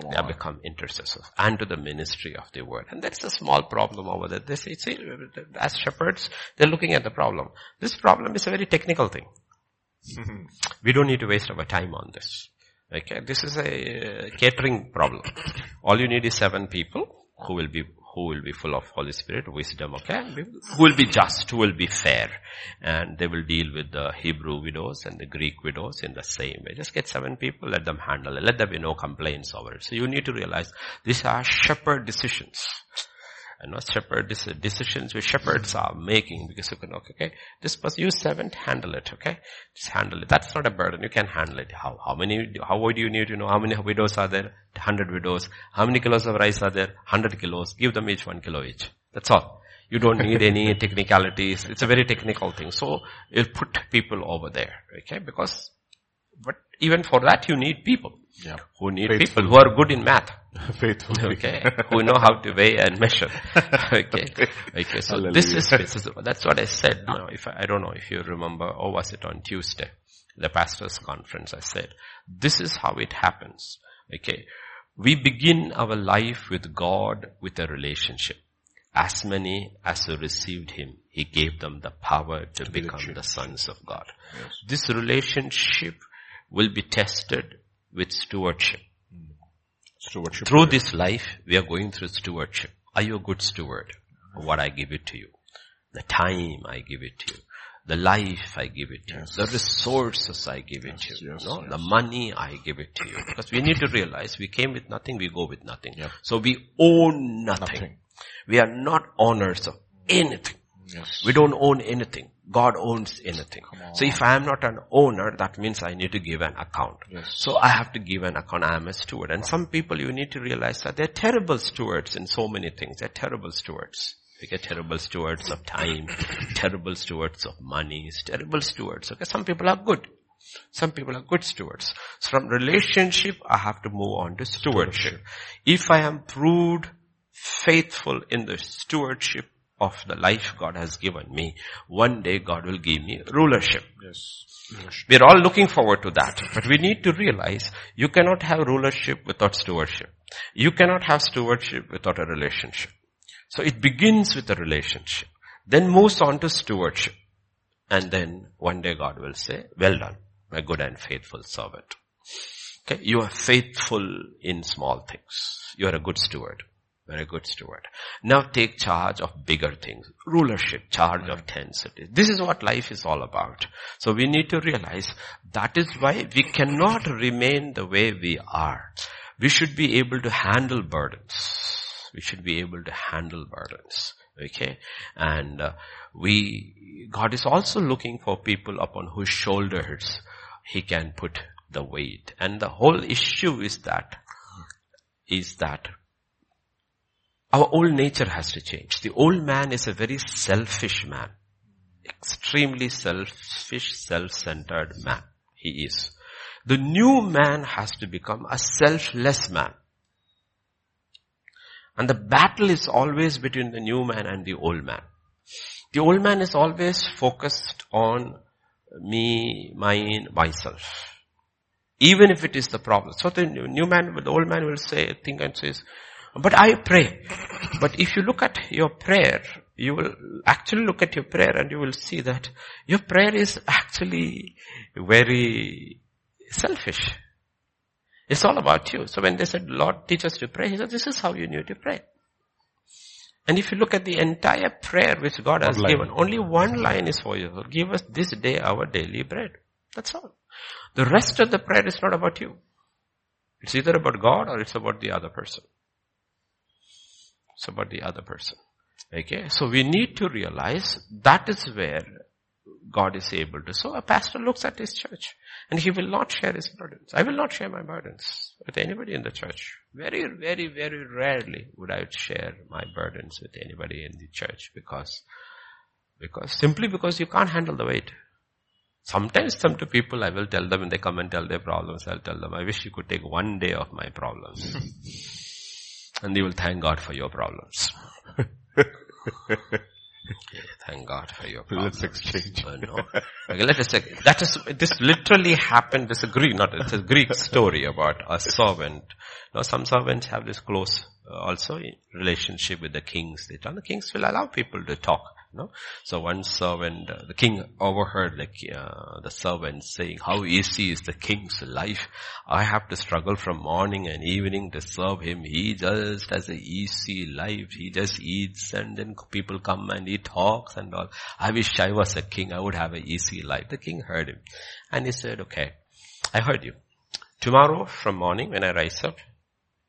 They have become intercessors and to the ministry of the word. And that's a small problem over there. They say, see, as shepherds, they're looking at the problem. This problem is a very technical thing. we don't need to waste our time on this. Okay, this is a catering problem. All you need is seven people who will be who will be full of Holy Spirit, wisdom, okay? Who will be just, who will be fair. And they will deal with the Hebrew widows and the Greek widows in the same way. Just get seven people, let them handle it. Let there be no complaints over it. So you need to realize these are shepherd decisions and not shepherd This decisions which shepherds mm-hmm. are making because you can okay, this person you servant handle it okay? Just handle it. That's not a burden. You can handle it. How how many how would you need to know? How many widows are there? 100 widows. How many kilos of rice are there? 100 kilos. Give them each one kilo each. That's all. You don't need any technicalities. It's a very technical thing. So you'll put people over there okay? Because but even for that you need people yeah. who need Faithful. people who are good in math. Faithful. Okay. who know how to weigh and measure. okay. Okay. So Hallelujah. this is, this is, that's what I said. Now, if I, I don't know if you remember, or was it on Tuesday, the pastor's conference, I said, this is how it happens. Okay. We begin our life with God with a relationship. As many as who received Him, He gave them the power to, to become the, the sons of God. Yes. This relationship will be tested with stewardship. Stewardship. Through this life, we are going through stewardship. Are you a good steward of what I give it to you? The time I give it to you. The life I give it to yes. you. The resources I give yes, it to you. Yes, no? The money I give it to you. Because we need to realize we came with nothing, we go with nothing. Yep. So we own nothing. nothing. We are not owners of anything. Yes. We don't own anything. God owns anything. So if I am not an owner, that means I need to give an account. Yes. So I have to give an account. I am a steward. And some people you need to realize that they're terrible stewards in so many things. They're terrible stewards. They get terrible stewards of time, terrible stewards of money, terrible stewards. Okay, some people are good. Some people are good stewards. So from relationship, I have to move on to stewardship. If I am proved faithful in the stewardship of the life God has given me, one day God will give me rulership. Yes. We're all looking forward to that. But we need to realize you cannot have rulership without stewardship. You cannot have stewardship without a relationship. So it begins with a relationship, then moves on to stewardship. And then one day God will say, well done, my good and faithful servant. Okay, you are faithful in small things. You are a good steward. Very good steward. Now take charge of bigger things. Rulership, charge of ten cities. This is what life is all about. So we need to realize that is why we cannot remain the way we are. We should be able to handle burdens. We should be able to handle burdens. Okay? And uh, we, God is also looking for people upon whose shoulders He can put the weight. And the whole issue is that, is that our old nature has to change. The old man is a very selfish man. Extremely selfish, self-centered man. He is. The new man has to become a selfless man. And the battle is always between the new man and the old man. The old man is always focused on me, mine, myself. Even if it is the problem. So the new man, the old man will say, think and says, but I pray. But if you look at your prayer, you will actually look at your prayer and you will see that your prayer is actually very selfish. It's all about you. So when they said, Lord, teach us to pray, he said, this is how you need to pray. And if you look at the entire prayer which God has one given, only one line is for you. Give us this day our daily bread. That's all. The rest of the prayer is not about you. It's either about God or it's about the other person. It's about the other person. Okay. So we need to realize that is where God is able to. So a pastor looks at his church and he will not share his burdens. I will not share my burdens with anybody in the church. Very, very, very rarely would I share my burdens with anybody in the church because, because, simply because you can't handle the weight. Sometimes some people I will tell them when they come and tell their problems, I'll tell them, I wish you could take one day of my problems. and they will thank God for your problems. Thank God for your problems. Let's exchange. Uh, no. Okay, let us say, that is, this literally happened, this is a Greek, not, it's a Greek story about a servant. Now some servants have this close, uh, also relationship with the kings. They tell the kings will allow people to talk. No? So one servant, uh, the king overheard like, uh, the servant saying, how easy is the king's life. I have to struggle from morning and evening to serve him. He just has an easy life. He just eats and then people come and he talks and all. I wish I was a king. I would have an easy life. The king heard him and he said, okay, I heard you. Tomorrow from morning when I rise up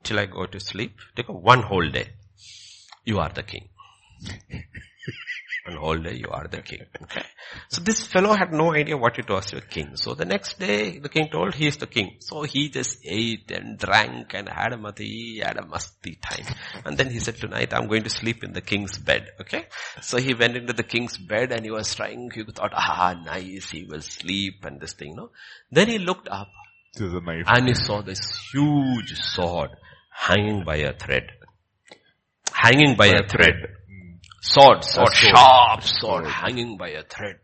till I go to sleep, take one whole day. You are the king. and whole day you are the king. Okay. So this fellow had no idea what it was to a king. So the next day the king told he is the king. So he just ate and drank and had a mati, had a masti time. And then he said tonight I'm going to sleep in the king's bed. Okay. So he went into the king's bed and he was trying, he thought, ah nice, he will sleep and this thing, no. Then he looked up. And he saw this huge sword hanging by a thread. Hanging by, by a thread. thread sword, sword, sharp sword hanging by a thread.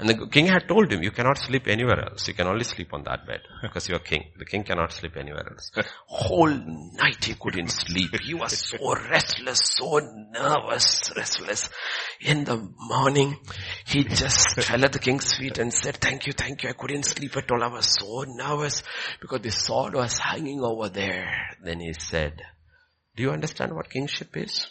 And the king had told him, you cannot sleep anywhere else. You can only sleep on that bed because you're king. The king cannot sleep anywhere else. Whole night he couldn't sleep. He was so restless, so nervous, restless. In the morning, he just fell at the king's feet and said, thank you, thank you. I couldn't sleep at all. I was so nervous because the sword was hanging over there. Then he said, do you understand what kingship is?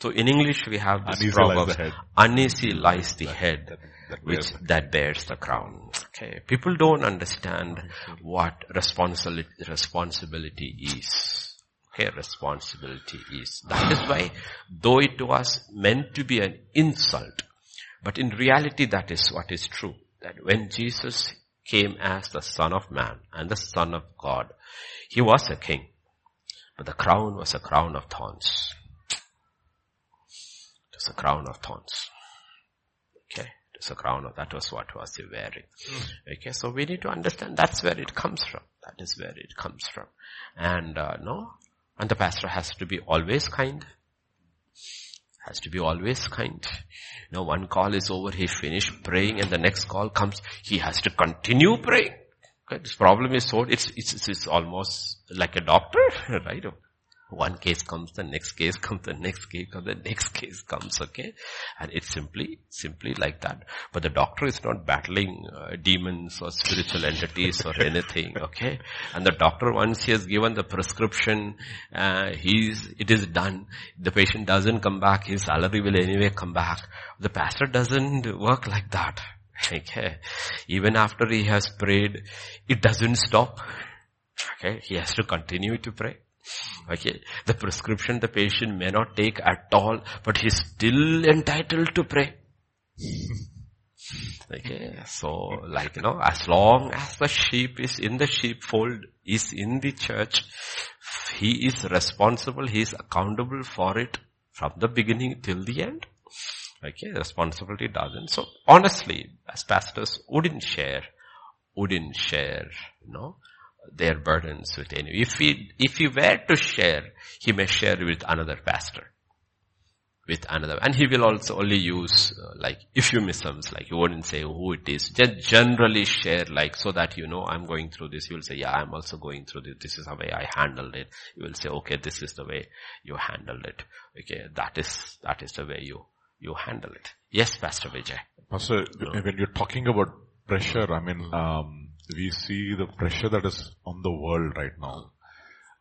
So in English we have this uneasy proverb, lies uneasy lies the head, that, that which that bears the crown. Okay, people don't understand what responsibility responsibility is. Okay, responsibility is. That is why, though it was meant to be an insult, but in reality that is what is true. That when Jesus came as the Son of Man and the Son of God, He was a king, but the crown was a crown of thorns. A crown of thorns. Okay. It's a crown of, that was what was he wearing. Mm. Okay. So we need to understand that's where it comes from. That is where it comes from. And, uh, no. And the pastor has to be always kind. Has to be always kind. You know, one call is over, he finished praying and the next call comes, he has to continue praying. Okay, this problem is so, it's, it's, it's almost like a doctor, right? One case comes, the next case comes, the next case comes, the next case comes, okay? And it's simply, simply like that. But the doctor is not battling uh, demons or spiritual entities or anything, okay? And the doctor, once he has given the prescription, uh, he's, it is done. The patient doesn't come back, his salary will anyway come back. The pastor doesn't work like that. Okay. Even after he has prayed, it doesn't stop. Okay. He has to continue to pray. Okay. The prescription the patient may not take at all, but he's still entitled to pray. Okay, so like, you know, as long as the sheep is in the sheepfold, is in the church, he is responsible, he is accountable for it from the beginning till the end. Okay, responsibility doesn't. So honestly, as pastors, wouldn't share, wouldn't share, you know, their burdens with any. If he, if he were to share, he may share with another pastor. With another, and he will also only use uh, like euphemisms, like you wouldn't say who it is. Just generally share like so that you know I'm going through this. You will say, yeah, I'm also going through this. This is the way I handled it. You will say, okay, this is the way you handled it. Okay, that is that is the way you you handle it. Yes, Pastor Vijay. Pastor, no. when you're talking about pressure, I mean, um, we see the pressure that is on the world right now.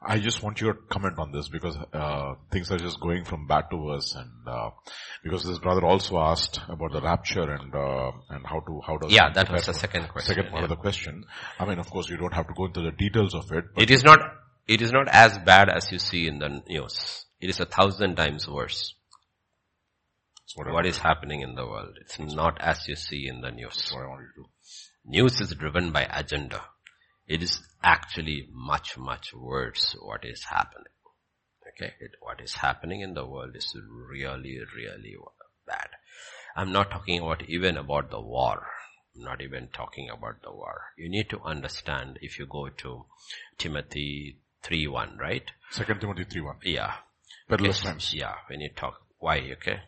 I just want your comment on this because uh, things are just going from bad to worse, and uh, because this brother also asked about the rapture and uh, and how to how does yeah that was the second question second part yeah. of the question. I mean, of course, you don't have to go into the details of it. it is not it is not as bad as you see in the news. It is a thousand times worse. what, What is happening in the world? It's not as you see in the news. That's what I wanted to do. News is driven by agenda. It is actually much, much worse what is happening. Okay, it, what is happening in the world is really, really bad. I'm not talking about even about the war. I'm not even talking about the war. You need to understand if you go to Timothy 3.1, right? Second Timothy 3 1. Yeah. Perilous Okay, times. Yeah, when you talk, why, okay?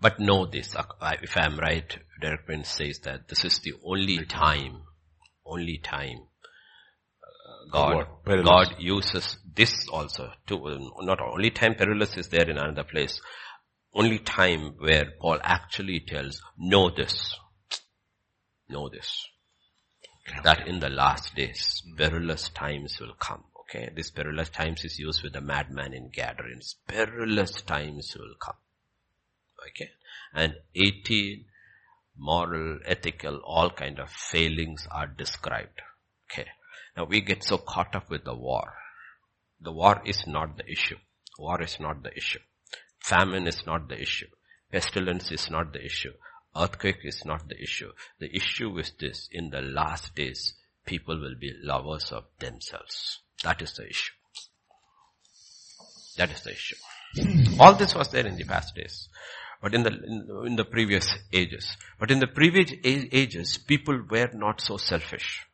But know this, if I'm right, Derek Prince says that this is the only time, only time uh, God, God uses this also to, uh, not only time perilous is there in another place, only time where Paul actually tells, know this, know this, that in the last days, perilous times will come. Okay, this perilous times is used with the madman in Gadarenes. Perilous times will come. Okay, and 18 moral, ethical, all kind of failings are described. Okay, now we get so caught up with the war. The war is not the issue. War is not the issue. Famine is not the issue. Pestilence is not the issue. Earthquake is not the issue. The issue is this, in the last days, people will be lovers of themselves. That is the issue. That is the issue. All this was there in the past days. But in the, in, in the previous ages. But in the previous ages, people were not so selfish.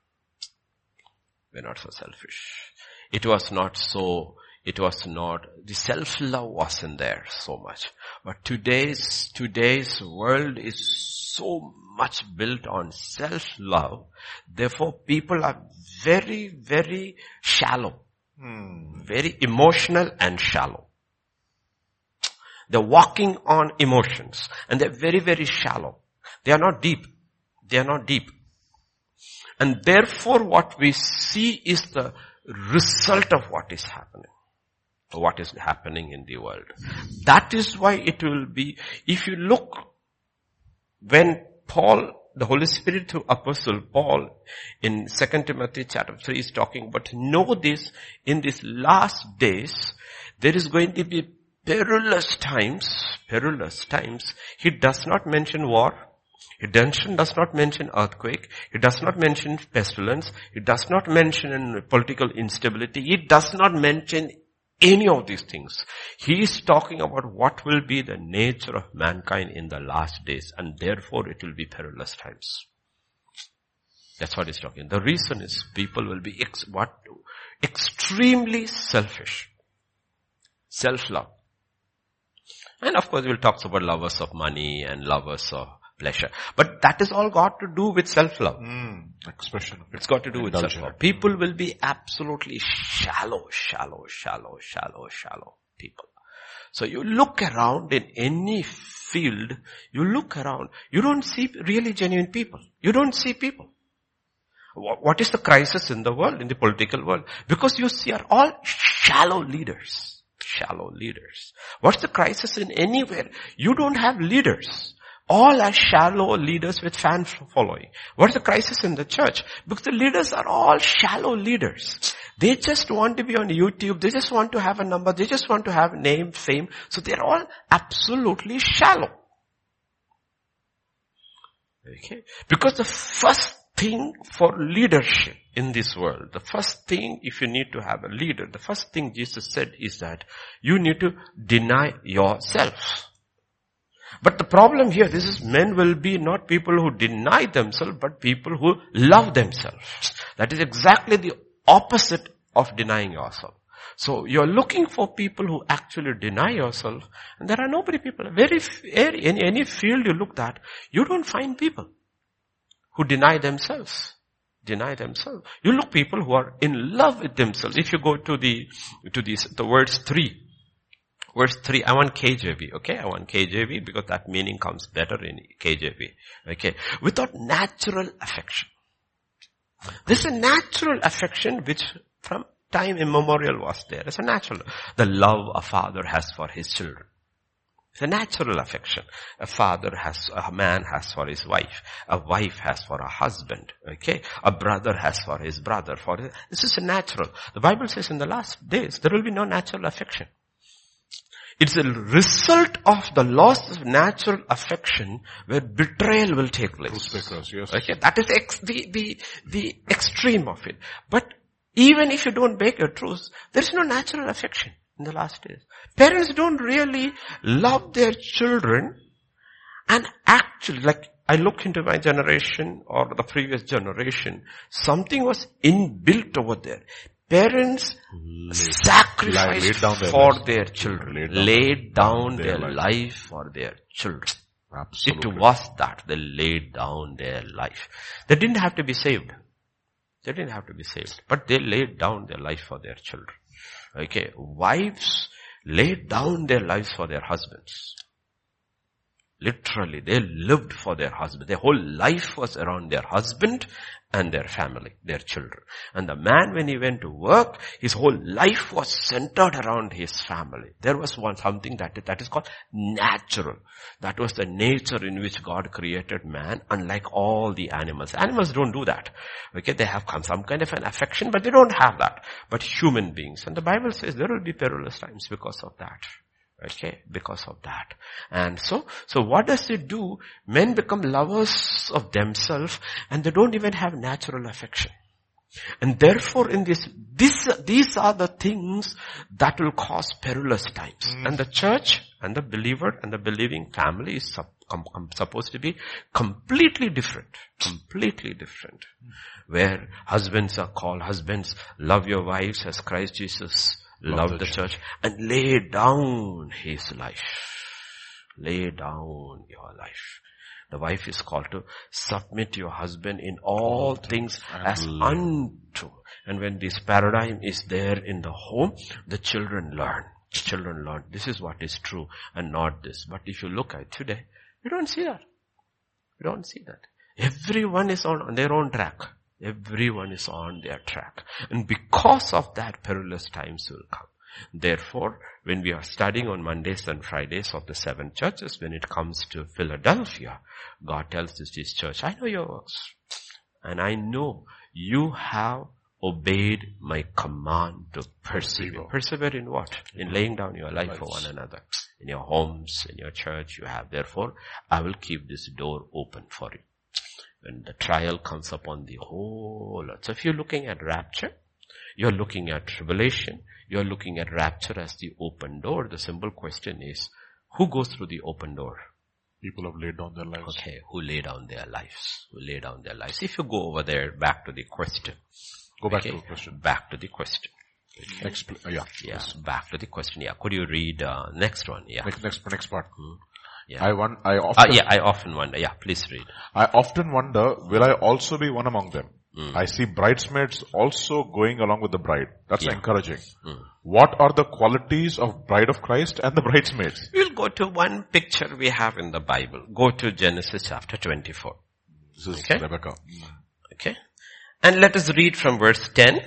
Were not so selfish. It was not so, it was not, the self-love wasn't there so much. But today's, today's world is so much built on self-love. Therefore people are very, very shallow. Hmm. Very emotional and shallow. They're walking on emotions and they're very, very shallow. They are not deep. They are not deep. And therefore what we see is the result of what is happening. What is happening in the world. That is why it will be, if you look when Paul, the Holy Spirit through Apostle Paul in 2 Timothy chapter 3 is talking, but know this, in these last days, there is going to be perilous times, perilous times. He does not mention war. He does not mention earthquake. He does not mention pestilence. He does not mention political instability. He does not mention any of these things. He is talking about what will be the nature of mankind in the last days and therefore it will be perilous times. That's what he's talking. The reason is people will be ex- what, extremely selfish. Self-love. And of course we'll talk about lovers of money and lovers of pleasure. But that is all got to do with self-love. Mm, expression It's got to do with self-love. People will be absolutely shallow, shallow, shallow, shallow, shallow people. So you look around in any field, you look around, you don't see really genuine people. You don't see people. What is the crisis in the world, in the political world? Because you see are all shallow leaders. Shallow leaders. What's the crisis in anywhere? You don't have leaders. All are shallow leaders with fan following. What's the crisis in the church? Because the leaders are all shallow leaders. They just want to be on YouTube. They just want to have a number. They just want to have name, fame. So they're all absolutely shallow. Okay? Because the first thing for leadership in this world, the first thing if you need to have a leader, the first thing Jesus said is that you need to deny yourself. But the problem here, this is men will be not people who deny themselves, but people who love themselves. That is exactly the opposite of denying yourself. So you're looking for people who actually deny yourself, and there are nobody people. Very, any any field you look at, you don't find people who deny themselves. Deny themselves. You look people who are in love with themselves. If you go to the, to these, the words three, verse 3, I want KJV, okay? I want KJV because that meaning comes better in KJV, okay? Without natural affection. This is a natural affection which from time immemorial was there. It's a natural, the love a father has for his children. It's a natural affection. A father has, a man has for his wife. A wife has for a husband. Okay? A brother has for his brother. For his, this is a natural. The Bible says in the last days, there will be no natural affection. It's a result of the loss of natural affection where betrayal will take place. yes. Okay, that is ex- the, the, the extreme of it. But even if you don't break your truth, there is no natural affection in the last days. Parents don't really love their children and actually, like I look into my generation or the previous generation, something was inbuilt over there. Parents sacrificed down their for lives. their children, Laid down laid down their their life for their children. Absolutely. It was that they laid down their life. They didn't have to be saved. They didn't have to be saved, but they laid down their life for their children. Okay, wives laid down their lives for their husbands. Literally, they lived for their husband. Their whole life was around their husband and their family, their children. And the man, when he went to work, his whole life was centered around his family. There was one something that, that is called natural. That was the nature in which God created man, unlike all the animals. Animals don't do that. Okay, they have some kind of an affection, but they don't have that. But human beings. And the Bible says there will be perilous times because of that. Okay, because of that. And so, so what does it do? Men become lovers of themselves and they don't even have natural affection. And therefore in this, this, these are the things that will cause perilous times. Hmm. And the church and the believer and the believing family is sup- com- com- supposed to be completely different. Completely different. Hmm. Where husbands are called, husbands love your wives as Christ Jesus loved the church and lay down his life. Lay down your life. The wife is called to submit your husband in all things as unto. And when this paradigm is there in the home, the children learn. Children learn. This is what is true and not this. But if you look at today, you don't see that. You don't see that. Everyone is on, on their own track. Everyone is on their track. And because of that, perilous times will come. Therefore, when we are studying on Mondays and Fridays of the seven churches, when it comes to Philadelphia, God tells this, this church, I know your works. And I know you have obeyed my command to persevere. Persevere in what? In laying down your life for one another. In your homes, in your church, you have. Therefore, I will keep this door open for you when the trial comes upon the whole earth. So if you're looking at rapture, you're looking at tribulation, you're looking at rapture as the open door. The simple question is, who goes through the open door? People have laid down their lives. Okay, who lay down their lives? Who lay down their lives? If you go over there, back to the question. Go back Okay, to the question. Back to the question. Expl- yeah. Yeah, back to the question. Yeah, could you read uh, next one? Yeah. Next, next, next part. Yeah. I want, I Uh, often, yeah, I often wonder. Yeah, please read. I often wonder, will I also be one among them? Hmm. I see bridesmaids also going along with the bride. That's Yeah. encouraging. Hmm. What are the qualities of bride of Christ and the bridesmaids? We'll go to one picture we have in the Bible. Go to Genesis chapter 24. This is Okay. Rebecca. Okay. And let us read from verse 10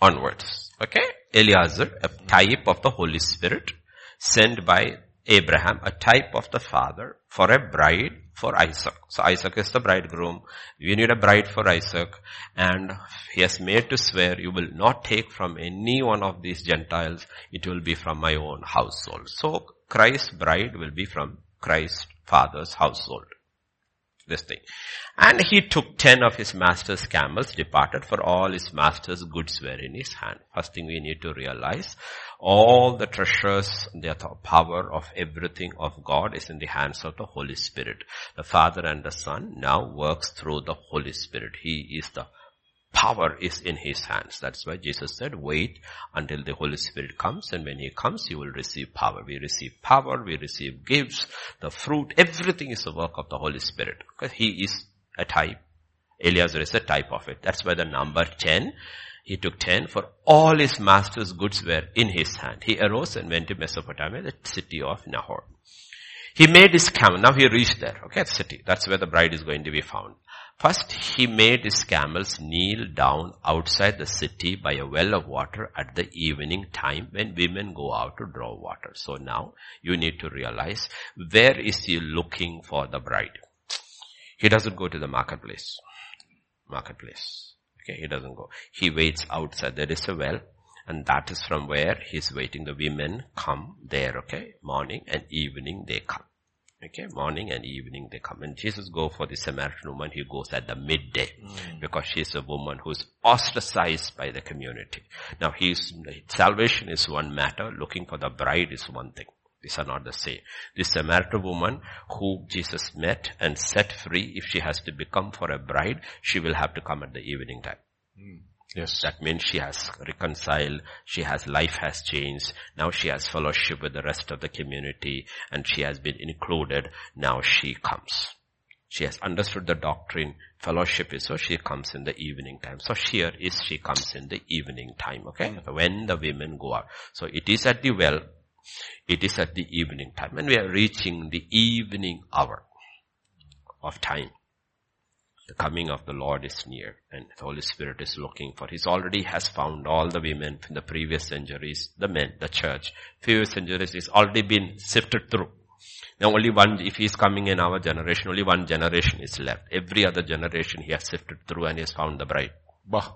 onwards. Okay. Eliezer, a type of the Holy Spirit, sent by Abraham, a type of the father, for a bride for Isaac. So Isaac is the bridegroom. You need a bride for Isaac. And he has made to swear, you will not take from any one of these Gentiles. It will be from my own household. So Christ's bride will be from Christ's father's household this thing. And he took ten of his master's camels, departed for all his master's goods were in his hand. First thing we need to realize, all the treasures, the power of everything of God is in the hands of the Holy Spirit. The Father and the Son now works through the Holy Spirit. He is the power is in his hands. That's why Jesus said, wait until the Holy Spirit comes and when he comes, you will receive power. We receive power, we receive gifts, the fruit, everything is the work of the Holy Spirit. Because he is a type. Eliezer is a type of it. That's why the number 10, he took 10 for all his master's goods were in his hand. He arose and went to Mesopotamia, the city of Nahor. He made his camel. Now he reached there. Okay, city. That's where the bride is going to be found. First, he made his camels kneel down outside the city by a well of water at the evening time when women go out to draw water. So now you need to realize where is he looking for the bride? He doesn't go to the marketplace. Marketplace. Okay, he doesn't go. He waits outside. There is a well and that is from where he's waiting. The women come there, okay? Morning and evening they come. Okay, morning and evening they come. And Jesus go for the Samaritan woman, he goes at the midday mm. because she's a woman who's ostracized by the community. Now he's, salvation is one matter, looking for the bride is one thing. These are not the same. This Samaritan woman who Jesus met and set free, if she has to become for a bride, she will have to come at the evening time. Mm. Yes. That means she has reconciled, she has, life has changed, now she has fellowship with the rest of the community and she has been included, now she comes. She has understood the doctrine, fellowship is so she comes in the evening time. So here is she comes in the evening time, okay? Mm. When the women go out. So it is at the well, it is at the evening time and we are reaching the evening hour of time. The coming of the Lord is near and the Holy Spirit is looking for. He's already has found all the women from the previous centuries, the men, the church. Few centuries is already been sifted through. Now only one, if he's coming in our generation, only one generation is left. Every other generation he has sifted through and he has found the bride. Bah.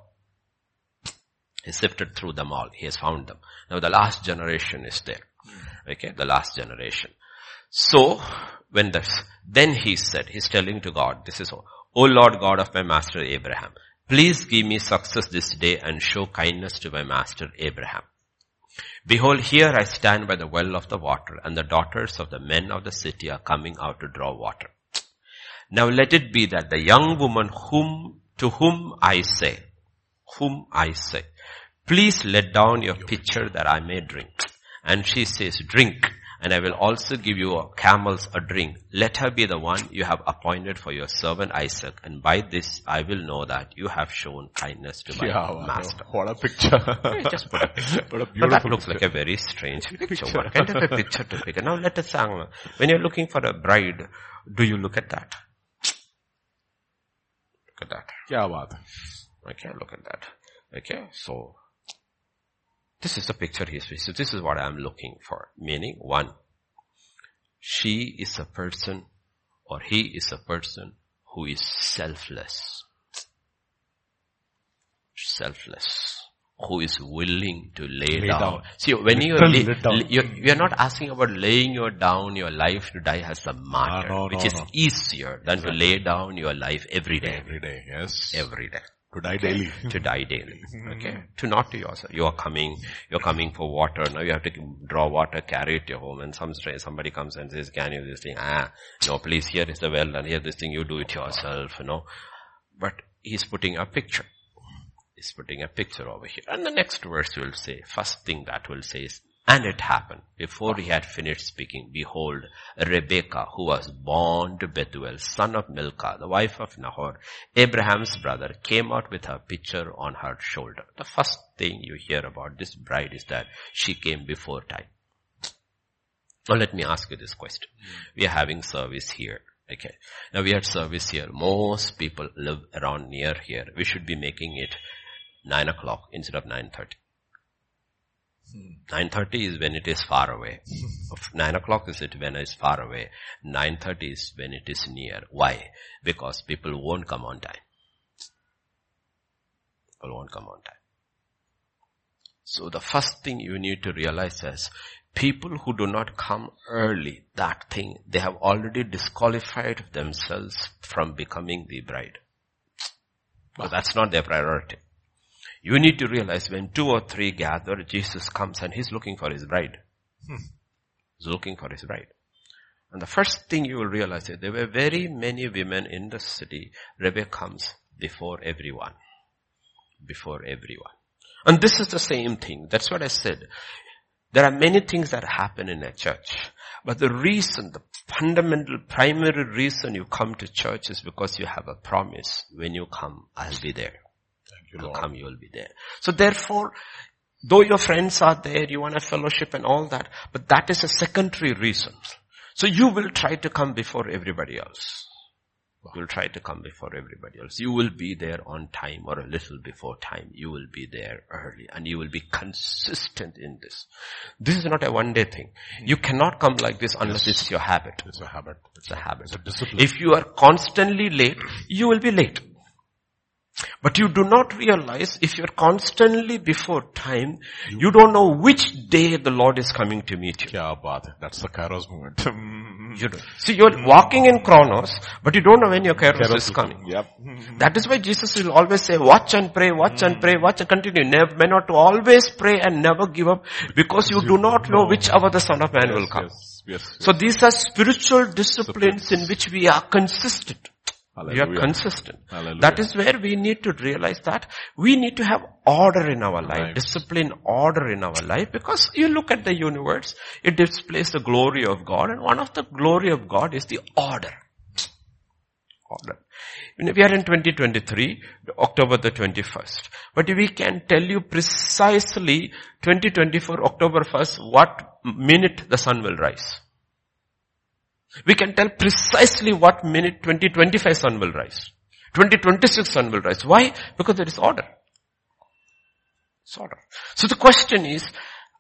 He sifted through them all. He has found them. Now the last generation is there. Okay, the last generation. So, when this, then he said, he's telling to God, this is O Lord God of my master Abraham, please give me success this day and show kindness to my master Abraham. Behold, here I stand by the well of the water and the daughters of the men of the city are coming out to draw water. Now let it be that the young woman whom, to whom I say, whom I say, please let down your pitcher that I may drink. And she says, drink and I will also give you camels a drink. Let her be the one you have appointed for your servant Isaac, and by this I will know that you have shown kindness to my yeah, master. What a picture. just put a picture. what a beautiful but that looks picture. like a very strange picture. What kind of a picture to pick? Now let us sang. When you're looking for a bride, do you look at that? Look at that. Yeah? Okay, look at that. Okay, so this is the picture he is. So this is what I am looking for. Meaning, one, she is a person or he is a person who is selfless. Selfless. Who is willing to lay, lay down. down. See, when you lay, you're, you're not asking about laying your down your life to die as a ah, martyr, no, no, which no, is easier than exactly. to lay down your life every day. Every day, yes. Every day. To die daily. to die daily. Okay. to not to yourself. You are coming, you're coming for water. Now you have to draw water, carry it to your home and some somebody comes and says, can you this thing? Ah, no, please here is the well and here this thing, you do it yourself, you know. But he's putting a picture. He's putting a picture over here. And the next verse will say, first thing that will say is, and it happened, before he had finished speaking, behold, Rebekah, who was born to Bethuel, son of Milcah, the wife of Nahor, Abraham's brother, came out with her pitcher on her shoulder. The first thing you hear about this bride is that she came before time. Now let me ask you this question. We are having service here. Okay. Now we had service here. Most people live around near here. We should be making it 9 o'clock instead of 9.30. 9.30 is when it is far away. 9 o'clock is it when it's far away. 9.30 is when it is near. Why? Because people won't come on time. People won't come on time. So the first thing you need to realize is people who do not come early, that thing, they have already disqualified themselves from becoming the bride. But that's not their priority. You need to realize when two or three gather, Jesus comes and he's looking for his bride. Hmm. He's looking for his bride. And the first thing you will realize is there were very many women in the city. Rebecca comes before everyone. Before everyone. And this is the same thing. That's what I said. There are many things that happen in a church. But the reason, the fundamental, primary reason you come to church is because you have a promise. When you come, I'll be there you will come, you will be there. So therefore, though your friends are there, you want a fellowship and all that, but that is a secondary reason. So you will try to come before everybody else. You'll try to come before everybody else. You will be there on time or a little before time. You will be there early and you will be consistent in this. This is not a one day thing. Hmm. You cannot come like this unless it's your habit. It's a habit. It's a habit. It's a discipline. If you are constantly late, you will be late. But you do not realize if you're constantly before time, you don't know which day the Lord is coming to meet you. Kya baat. That's the Kairos movement. You don't. See, you're walking in chronos, but you don't know when your kairos is coming. Yep. That is why Jesus will always say, watch and pray, watch and pray, watch and continue. Never, may not to always pray and never give up because you do not know which hour the Son of Man will come. Yes, yes. So these are spiritual disciplines in which we are consistent. We are consistent. Hallelujah. That is where we need to realize that we need to have order in our life, Right. discipline, order in our life because you look at the universe, it displays the glory of God and one of the glory of God is the order. Order. You We are in 2023, October the 21st. But we can tell you precisely 2024, October 1st, what minute the sun will rise. We can tell precisely what minute 2025 sun will rise. 2026 sun will rise. Why? Because there is order. It's order. So the question is,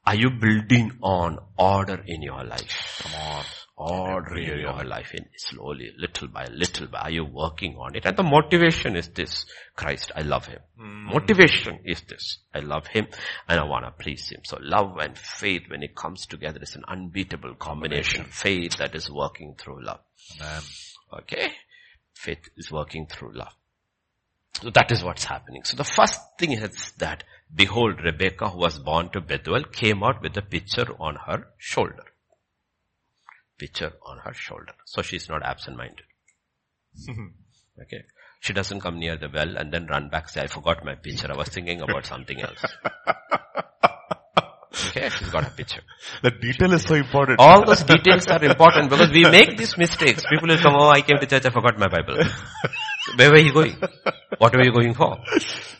are you building on order in your life? Come on. Order in your life in slowly, little by little by, are you working on it? And the motivation is this, Christ, I love Him. Hmm. Motivation is this, I love Him and I want to please Him. So love and faith when it comes together is an unbeatable combination. Faith that is working through love. Amen. Okay? Faith is working through love. So that is what's happening. So the first thing is that, behold, Rebecca who was born to Bethuel came out with a pitcher on her shoulder. Pitcher on her shoulder. So she's not absent-minded. Hmm. okay? She doesn't come near the well and then run back say, I forgot my pitcher. I was thinking about something else. Okay? She's got a picture. The detail is so important. All those details are important because we make these mistakes. People will come, oh, I came to church, I forgot my Bible. Where were you going? What were you going for?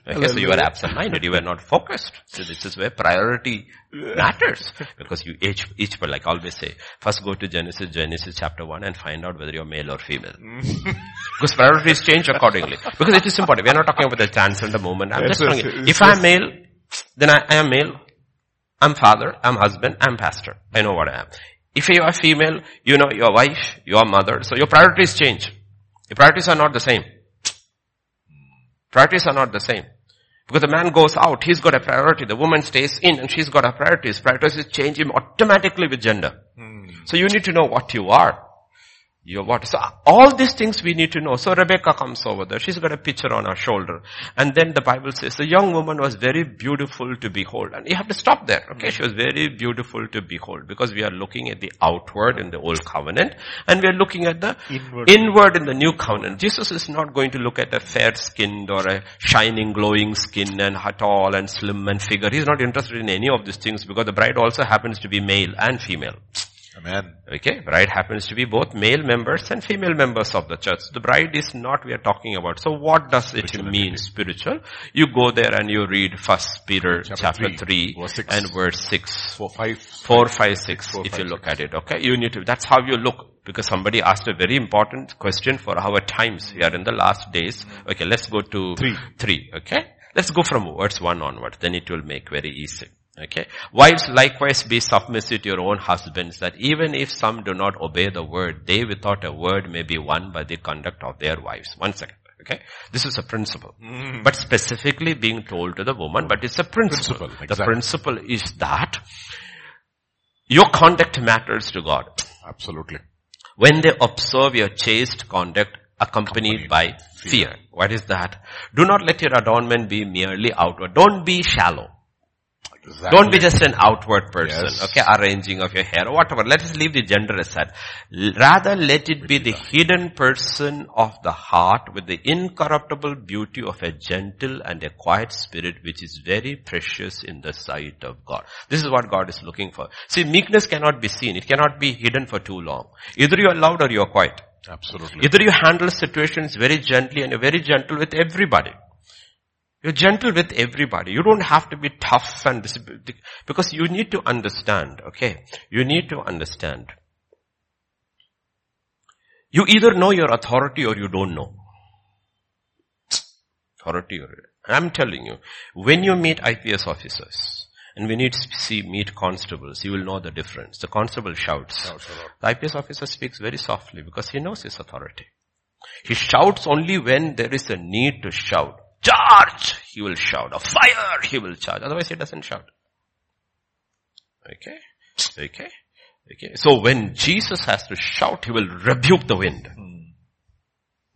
Okay, so you were absent-minded, you were not focused. So this is where priority matters. Because you each, each, but like I always say, first go to Genesis, Genesis chapter 1 and find out whether you're male or female. Mm. because priorities change accordingly. Because it is important. We are not talking about the transcender moment. I'm Yes, just yes, yes, if I'm male, then I, I am male. I'm father, I'm husband, I'm pastor. I know what I am. If you are female, you know your wife, your mother. So your priorities change. Your priorities are not the same. Priorities are not the same. Because the man goes out, he's got a priority. The woman stays in and she's got a priorities. Priorities change him automatically with gender. Hmm. So you need to know what you are. You're what? So all these things we need to know. So Rebecca comes over there. She's got a picture on her shoulder. And then the Bible says the young woman was very beautiful to behold. And you have to stop there. Okay. She was very beautiful to behold because we are looking at the outward in the old covenant and we are looking at the Inward. inward in the new covenant. Jesus is not going to look at a fair skinned or a shining glowing skin and tall and slim and figure. He's not interested in any of these things because the bride also happens to be male and female. Amen. Okay, bride happens to be both male members and female members of the church. The bride is not we are talking about. So what does it mean spiritual? You go there and you read first Peter Chapter chapter, three, 3, verse six. and verse 6. Four, five. 4, 5, 6 Four, if five, you look six. at it. Okay, you need to, that's how you look. Because somebody asked a very important question for our times. We are in the last days. Okay, let's go to Three. 3. Okay, let's go from verse 1 onward. Then it will make very easy. Okay. Wives likewise be submissive to your own husbands that even if some do not obey the word, they without a word may be won by the conduct of their wives. One second. Okay. This is a principle. Mm-hmm. But specifically being told to the woman, but it's a principle. Principle, The principle is that your conduct matters to God. Absolutely. When they observe your chaste conduct accompanied Accompanied by fear. What is that? Do not let your adornment be merely outward. Don't be shallow. Exactly. Don't be just an outward person, Yes. okay, arranging of your hair or whatever. Let us leave the gender aside. Rather, let it be the hidden person of the heart with the incorruptible beauty of a gentle and a quiet spirit which is very precious in the sight of God. This is what God is looking for. See, meekness cannot be seen. It cannot be hidden for too long. Either you are loud or you are quiet. Absolutely. Either you handle situations very gently and you're very gentle with everybody. You're gentle with everybody. You don't have to be tough and because you need to understand, okay? You need to understand. You either know your authority or you don't know. Authority or, I'm telling you, when you meet IPS officers, and when you see, meet constables, you will know the difference. The constable shouts. The IPS officer speaks very softly because he knows his authority. He shouts only when there is a need to shout. Charge! He will shout. A fire! He will charge. Otherwise he doesn't shout. Okay? Okay? Okay? So when Jesus has to shout, he will rebuke the wind.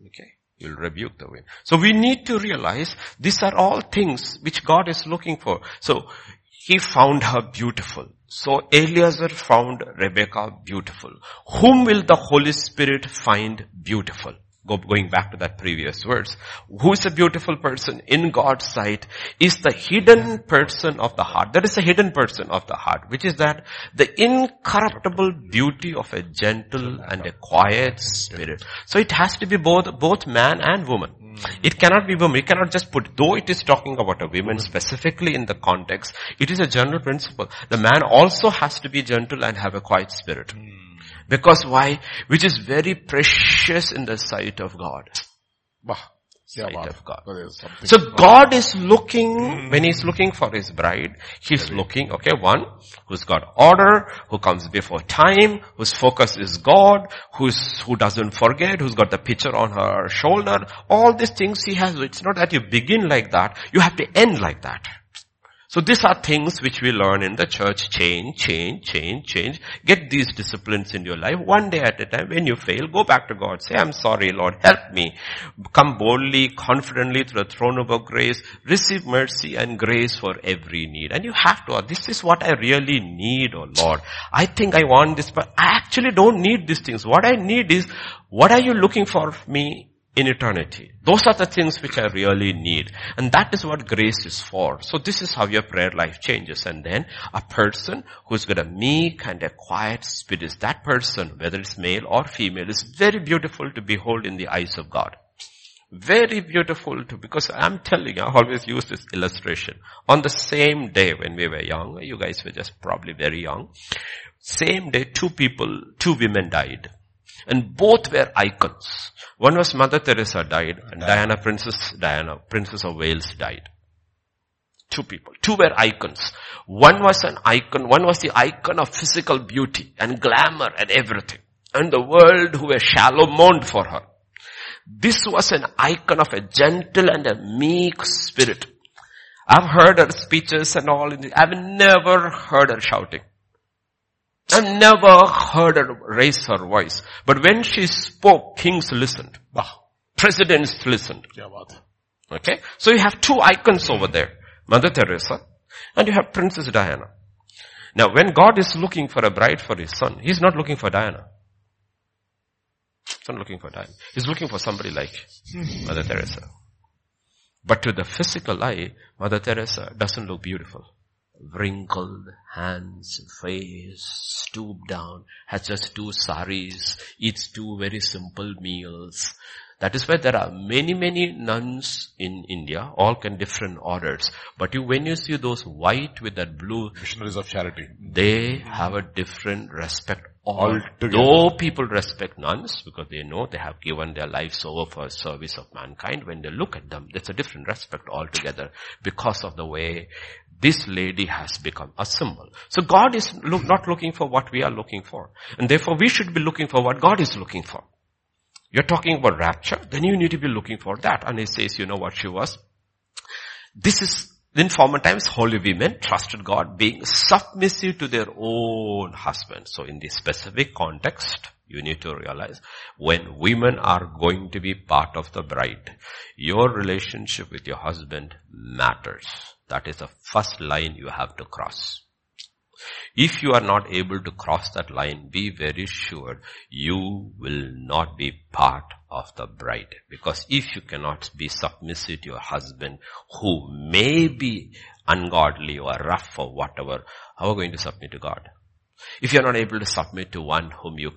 Okay? He will rebuke the wind. So we need to realize these are all things which God is looking for. So he found her beautiful. So Eliezer found Rebecca beautiful. Whom will the Holy Spirit find beautiful? Go, going back to that previous verse. Who is a beautiful person in God's sight is the hidden person of the heart. That is the hidden person of the heart, which is that the incorruptible beauty of a gentle and a quiet spirit. So it has to be both, both man and woman. It cannot be woman. You cannot just put, though it is talking about a woman specifically in the context, it is a general principle. The man also has to be gentle and have a quiet spirit. Because why? Which is very precious in the sight of God. Sight of God. So God is looking, when He's looking for His bride, He's looking, okay, one, who's got order, who comes before time, whose focus is God, who's, who doesn't forget, who's got the picture on her shoulder, all these things He has. It's not that you begin like that, you have to end like that. So these are things which we learn in the church. Change, change, change, change. Get these disciplines in your life one day at a time. When you fail, go back to God. Say, I'm sorry, Lord. Help me. Come boldly, confidently to the throne of grace. Receive mercy and grace for every need. And you have to, this is what I really need, oh Lord. I think I want this, but I actually don't need these things. What I need is, what are you looking for me in eternity. Those are the things which I really need. And that is what grace is for. So this is how your prayer life changes. And then a person who's got a meek and a quiet spirit is that person, whether it's male or female, is very beautiful to behold in the eyes of God. Very beautiful to, because I'm telling you, I always use this illustration. On the same day when we were young, you guys were just probably very young, same day two people, two women died. And both were icons. One was Mother Teresa died and Diana, Princess Diana, Princess of Wales died. Two people. Two were icons. One was an icon, one was the icon of physical beauty and glamour and everything. And the world who were shallow mourned for her. This was an icon of a gentle and a meek spirit. I've heard her speeches and all. I've never heard her shouting. I've never heard her raise her voice. But when she spoke, kings listened. Wow. Presidents listened. Okay? So you have two icons over there. Mother Teresa and you have Princess Diana. Now when God is looking for a bride for his son, he's not looking for Diana. He's not looking for Diana. He's looking for somebody like Mother Teresa. But to the physical eye, Mother Teresa doesn't look beautiful wrinkled hands, face, stooped down, has just two saris, eats two very simple meals. That is why there are many, many nuns in India, all kind different orders. But you, when you see those white with that blue, missionaries of charity, they have a different respect Altogether. Though people respect nuns because they know they have given their lives over for service of mankind, when they look at them, there's a different respect altogether because of the way this lady has become a symbol. So God is not looking for what we are looking for. And therefore we should be looking for what God is looking for. You're talking about rapture, then you need to be looking for that. And he says, you know what she was? This is, in former times, holy women trusted God being submissive to their own husband. So in this specific context, you need to realize when women are going to be part of the bride, your relationship with your husband matters. That is the first line you have to cross. If you are not able to cross that line, be very sure you will not be part of the bride. Because if you cannot be submissive to your husband who may be ungodly or rough or whatever, how are you going to submit to God? If you're not able to submit to one whom you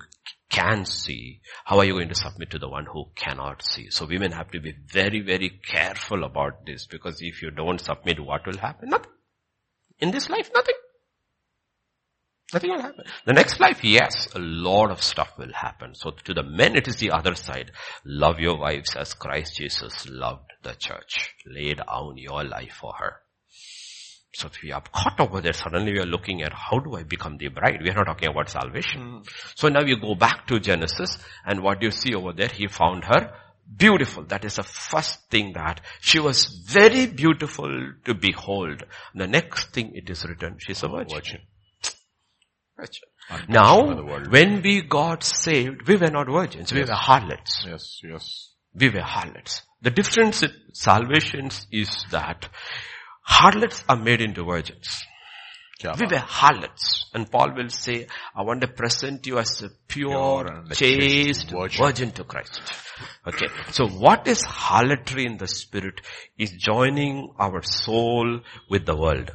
can see, how are you going to submit to the one who cannot see? So women have to be very, very careful about this because if you don't submit, what will happen? Nothing. In this life, nothing. Nothing will happen. The next life, yes, a lot of stuff will happen. So to the men, it is the other side. Love your wives as Christ Jesus loved the church. Lay down your life for her. So if we are caught over there, suddenly we are looking at how do I become the bride? We are not talking about salvation. Mm. So now you go back to Genesis and what you see over there, he found her beautiful. That is the first thing that she was very beautiful to behold. The next thing it is written, she's a virgin. virgin. Now, when we got saved, we were not virgins, we were harlots. Yes, yes. We were harlots. The difference in salvations is that harlots are made into virgins. We were harlots. And Paul will say, I want to present you as a pure, pure chaste virgin. virgin to Christ. Okay. So what is harlotry in the spirit is joining our soul with the world.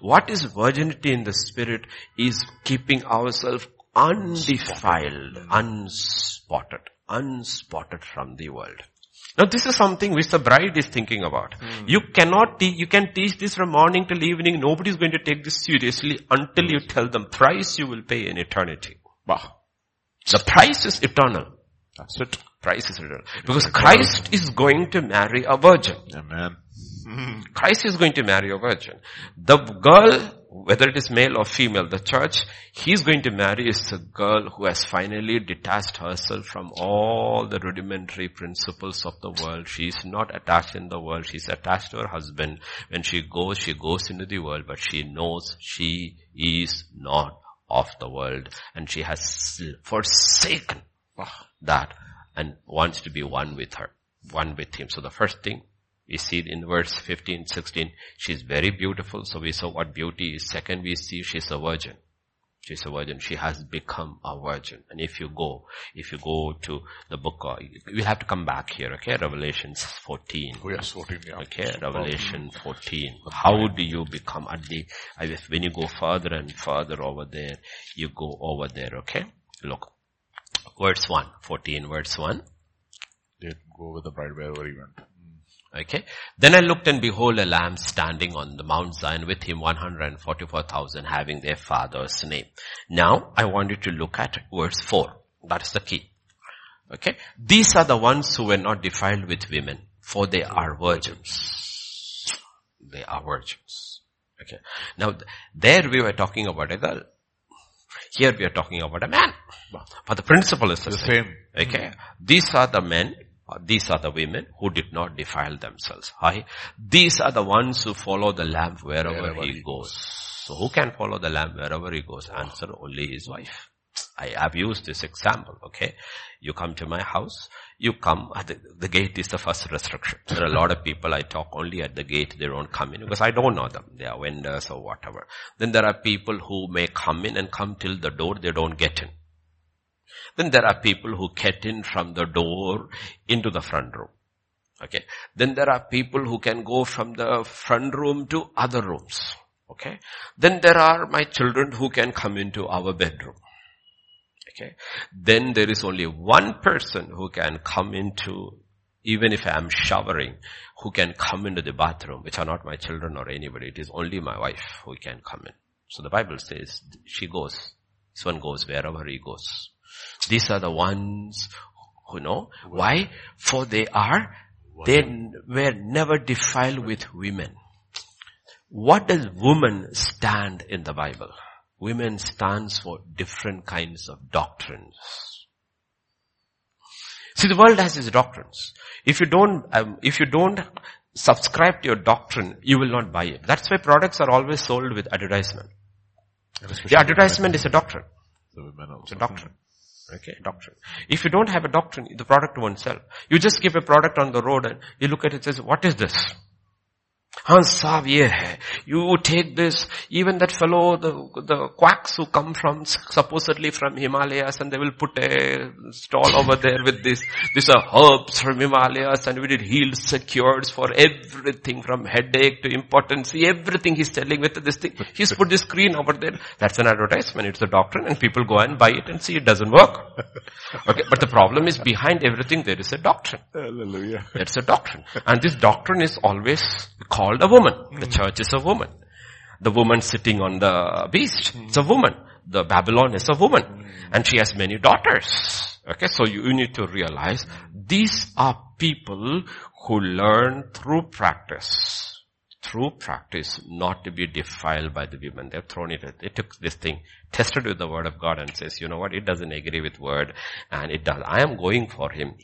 What is virginity in the spirit is keeping ourselves undefiled, unspotted, unspotted from the world. Now this is something which the bride is thinking about. Mm. You cannot teach, you can teach this from morning till evening. Nobody is going to take this seriously until you tell them price you will pay in eternity. Bah. The price is eternal. That's it. Price is eternal. Because Christ is going to marry a virgin. Amen. Christ is going to marry a virgin. The girl, whether it is male or female, the church, he's going to marry is a girl who has finally detached herself from all the rudimentary principles of the world. She is not attached in the world. She's attached to her husband. When she goes, she goes into the world, but she knows she is not of the world and she has forsaken ah, that and wants to be one with her, one with him. So the first thing, we see in verse 15, 16, she's very beautiful. So we saw what beauty is. Second, we see she's a virgin. She's a virgin. She has become a virgin. And if you go, if you go to the book, we'll have to come back here, okay? Revelations 14. Oh yes, 14, yeah. Okay, Revelation 14. How do you become, at the, when you go further and further over there, you go over there, okay? Look. Verse 1, 14 verse 1. They go with the bride wherever he went. Okay. Then I looked and behold a lamb standing on the Mount Zion with him 144,000 having their father's name. Now I want you to look at verse 4. That is the key. Okay. These are the ones who were not defiled with women for they are virgins. They are virgins. Okay. Now there we were talking about a girl. Here we are talking about a man. But the principle is the, the same. same. Okay. These are the men Uh, these are the women who did not defile themselves. Hi. These are the ones who follow the lamb wherever, wherever he, he goes. So who can follow the lamb wherever he goes? Answer only his wife. I have used this example, okay? You come to my house, you come, uh, the, the, gate is the first restriction. There are a lot of people I talk only at the gate, they don't come in because I don't know them. They are vendors or whatever. Then there are people who may come in and come till the door, they don't get in. Then there are people who get in from the door into the front room. Okay. Then there are people who can go from the front room to other rooms. Okay. Then there are my children who can come into our bedroom. Okay. Then there is only one person who can come into, even if I am showering, who can come into the bathroom, which are not my children or anybody. It is only my wife who can come in. So the Bible says she goes. This one goes wherever he goes. These are the ones who know. Why? For they are, they were never defiled with women. What does woman stand in the Bible? Women stands for different kinds of doctrines. See, the world has its doctrines. If you don't, um, if you don't subscribe to your doctrine, you will not buy it. That's why products are always sold with advertisement. The advertisement is a doctrine. It's a doctrine. Okay, doctrine. If you don't have a doctrine, the product won't sell. You just keep a product on the road and you look at it and says, what is this? You take this, even that fellow, the, the quacks who come from, supposedly from Himalayas and they will put a stall over there with this, these are herbs from Himalayas and we did heal secures for everything from headache to impotency, everything he's telling with this thing. He's put this screen over there. That's an advertisement. It's a doctrine and people go and buy it and see it doesn't work. Okay, but the problem is behind everything there is a doctrine. Hallelujah. It's a doctrine. And this doctrine is always called called a woman. The hmm. church is a woman. The woman sitting on the beast. It's a woman. The Babylon is a woman. Hmm. And she has many daughters. Okay, so you, you need to realize these are people who learn through practice through practice not to be defiled by the women. They've thrown it, they took this thing, tested with the word of God and says, you know what, it doesn't agree with word and it does. I am going for him.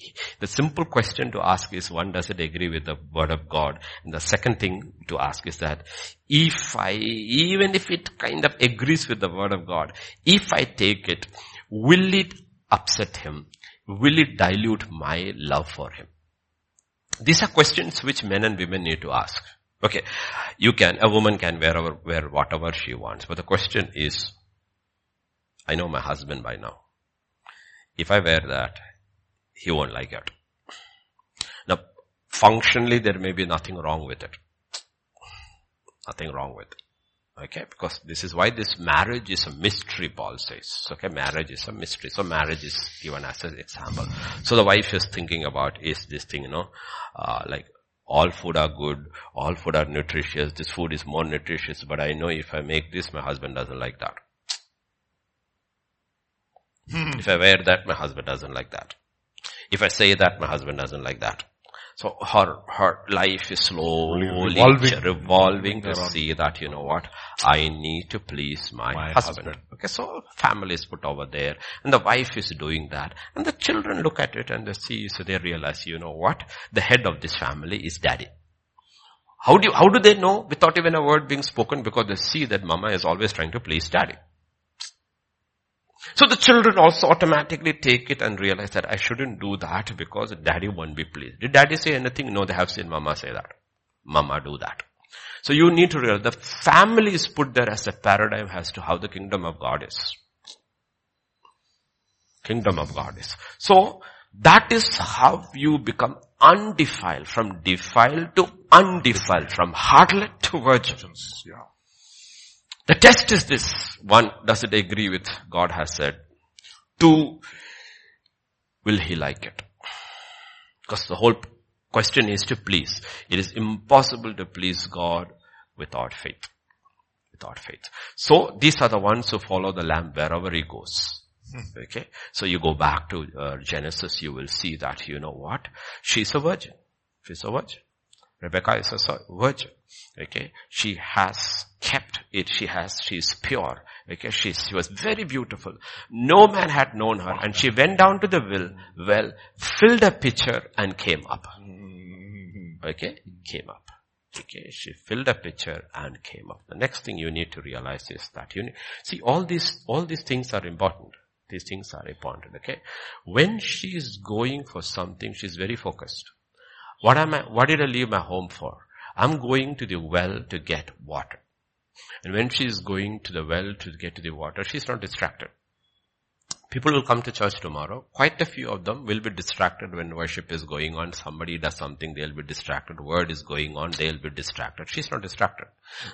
The simple question to ask is one, does it agree with the word of God? And the second thing to ask is that if I, even if it kind of agrees with the word of God, if I take it, will it upset him? Will it dilute my love for him? These are questions which men and women need to ask. Okay. You can, a woman can wear, wear whatever she wants. But the question is, I know my husband by now. If I wear that, he won't like it. Now, functionally there may be nothing wrong with it. Nothing wrong with it. Okay, because this is why this marriage is a mystery, Paul says. Okay, marriage is a mystery. So marriage is given as an example. So the wife is thinking about, is this thing, you know, uh, like all food are good, all food are nutritious, this food is more nutritious, but I know if I make this, my husband doesn't like that. Hmm. If I wear that, my husband doesn't like that. If I say that, my husband doesn't like that. So her, her life is slowly revolving, revolving to see that, you know what, I need to please my, my husband. husband. Okay, so family is put over there and the wife is doing that and the children look at it and they see, so they realize, you know what, the head of this family is daddy. How do you, how do they know without even a word being spoken? Because they see that mama is always trying to please daddy. So the children also automatically take it and realize that I shouldn't do that because daddy won't be pleased. Did daddy say anything? No, they have seen mama say that. Mama do that. So you need to realize the family is put there as a paradigm as to how the kingdom of God is. Kingdom of God is. So that is how you become undefiled, from defiled to undefiled, from harlot to virgins. Yeah. The test is this. One, does it agree with God has said? Two, will he like it? Because the whole question is to please. It is impossible to please God without faith. Without faith. So these are the ones who follow the lamb wherever he goes. Okay. So you go back to uh, Genesis, you will see that, you know what? She's a virgin. She's a virgin. Rebecca is a virgin. Okay. She has kept it. She has, she is pure. Okay. She, she was very beautiful. No man had known her and she went down to the well, well, filled a pitcher and came up. Okay. Came up. Okay, she filled a pitcher and came up. The next thing you need to realize is that you need, see all these, all these things are important. These things are important, okay? When she is going for something, she's very focused. What am I, what did I leave my home for? I'm going to the well to get water. And when she's going to the well to get to the water, she's not distracted. People will come to church tomorrow. Quite a few of them will be distracted when worship is going on. Somebody does something, they'll be distracted. Word is going on, they'll be distracted. She's not distracted.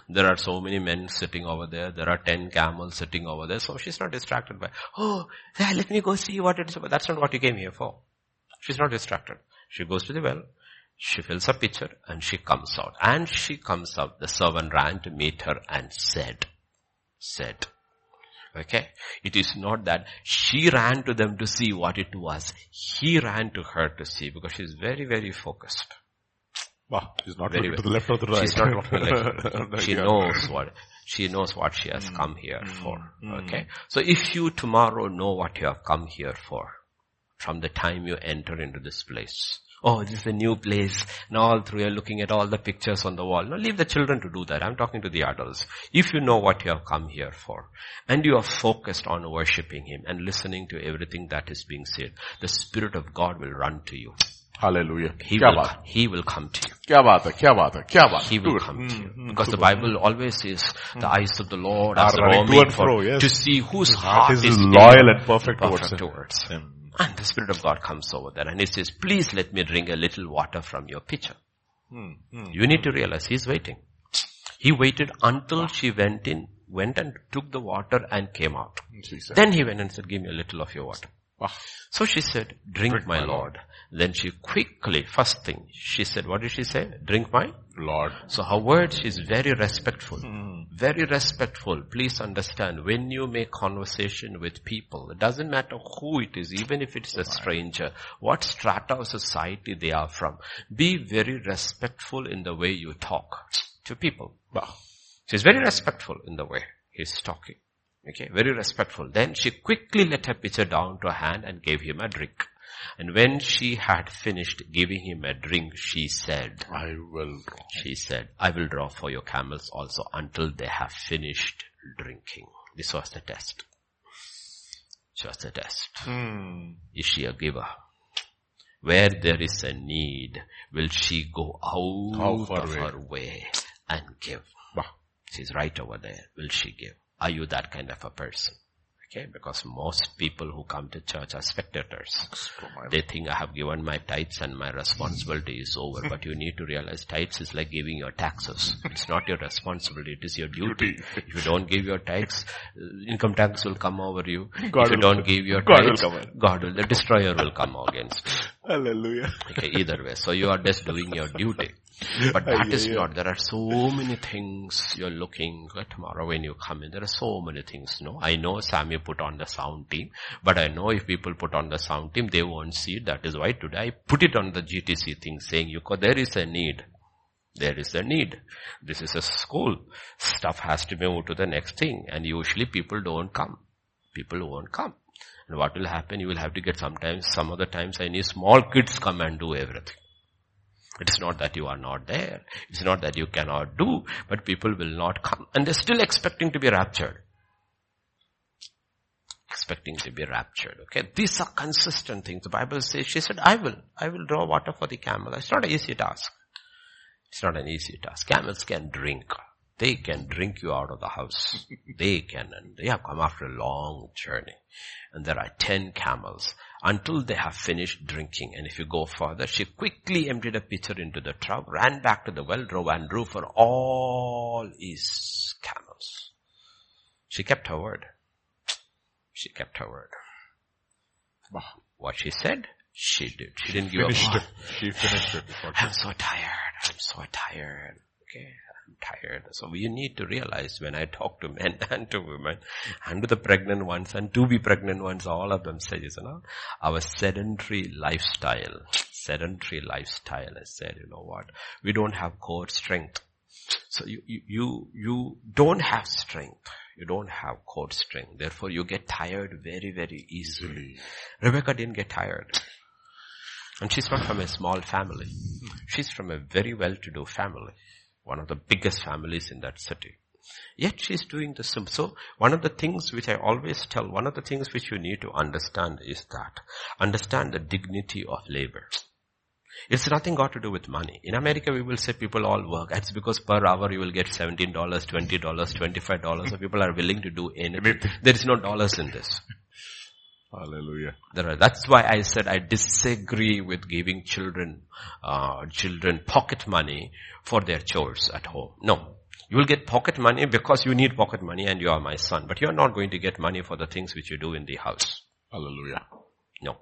There are so many men sitting over there. There are ten camels sitting over there. So she's not distracted by, oh, yeah, let me go see what it is. But that's not what you came here for. She's not distracted. She goes to the well. She fills a pitcher and she comes out. And she comes out. The servant ran to meet her and said, said, okay. It is not that she ran to them to see what it was. He ran to her to see because she's very, very focused. Wow, she's not very, to the left or the right. She's not looking left. she knows what, she knows what she has mm. come here mm. for. Mm. Okay. So if you tomorrow know what you have come here for, from the time you enter into this place, Oh, this is a new place. And all through you're looking at all the pictures on the wall. Now leave the children to do that. I'm talking to the adults. If you know what you have come here for, and you are focused on worshiping Him and listening to everything that is being said, the Spirit of God will run to you. Hallelujah. He will, he will come to you. Kya baat hai, kya baat hai, kya baat He will come to you. Mm-hmm. Because the Bible always says, the hmm. eyes of the Lord are roaming for, yes. to see whose hmm. heart, heart is loyal and perfect, perfect towards, towards him. And the Spirit of God comes over there and he says, please let me drink a little water from your pitcher. Hmm, hmm, you need to realize he's waiting. He waited until she went in, went and took the water and came out. Jesus. Then he went and said, give me a little of your water. Ah. So she said, drink, Drink, my my Lord. Then she quickly, first thing, she said, what did she say? Drink my? Lord. So her words is very respectful. Very respectful. Please understand, when you make conversation with people, it doesn't matter who it is, even if it's a stranger, what strata of society they are from. Be very respectful in the way you talk to people. Ah. She's very respectful in the way he's talking. Okay, very respectful. Then she quickly let her pitcher down to her hand and gave him a drink. And when she had finished giving him a drink, she said, I will draw. she said, I will draw for your camels also until they have finished drinking. This was the test. This was the test. Hmm. Is she a giver? Where there is a need, will she go out far of away? her way and give? She's right over there. Will she give? Are you that kind of a person? Okay, because most people who come to church are spectators. They think I have given my tithes and my responsibility is over. but you need to realize tithes is like giving your taxes. It's not your responsibility, it is your duty. If you don't give your tithes, uh, income tax will come over you. God if you will- don't give your God tithes, come. God will, the destroyer will come against you. Hallelujah. Okay, either way. So you are just doing your duty. But that is not. There are so many things you're looking at tomorrow when you come in. There are so many things. No, I know Sammy put on the sound team, but I know if people put on the sound team, they won't see it. That is why today I put it on the GTC thing saying, you there is a need. There is a need. This is a school. Stuff has to move to the next thing. And usually people don't come. People won't come. And what will happen? You will have to get sometimes, some other times I need small kids come and do everything. It's not that you are not there. It's not that you cannot do, but people will not come. And they're still expecting to be raptured. Expecting to be raptured. Okay. These are consistent things. The Bible says, she said, I will, I will draw water for the camel. It's not an easy task. It's not an easy task. Camels can drink. They can drink you out of the house. they can, and they have come after a long journey. And there are ten camels until they have finished drinking. And if you go further, she quickly emptied a pitcher into the trough, ran back to the well, drove and drew for all his camels. She kept her word. She kept her word. What she said, she did. She didn't give up. She finished it. before- I'm so tired. I'm so tired. Okay. I'm tired. So you need to realize when I talk to men and to women and to the pregnant ones and to be pregnant ones, all of them say, you know, our sedentary lifestyle, sedentary lifestyle has said, you know what, we don't have core strength. So you, you, you, you don't have strength. You don't have core strength. Therefore you get tired very, very easily. Rebecca didn't get tired. And she's not from a small family. She's from a very well-to-do family. One of the biggest families in that city. Yet she's doing the sim. So one of the things which I always tell, one of the things which you need to understand is that understand the dignity of labor. It's nothing got to do with money. In America, we will say people all work. It's because per hour you will get $17, $20, $25. So people are willing to do anything. There is no dollars in this. Hallelujah. That's why I said I disagree with giving children, uh, children pocket money for their chores at home. No. You will get pocket money because you need pocket money and you are my son. But you are not going to get money for the things which you do in the house. Hallelujah. No.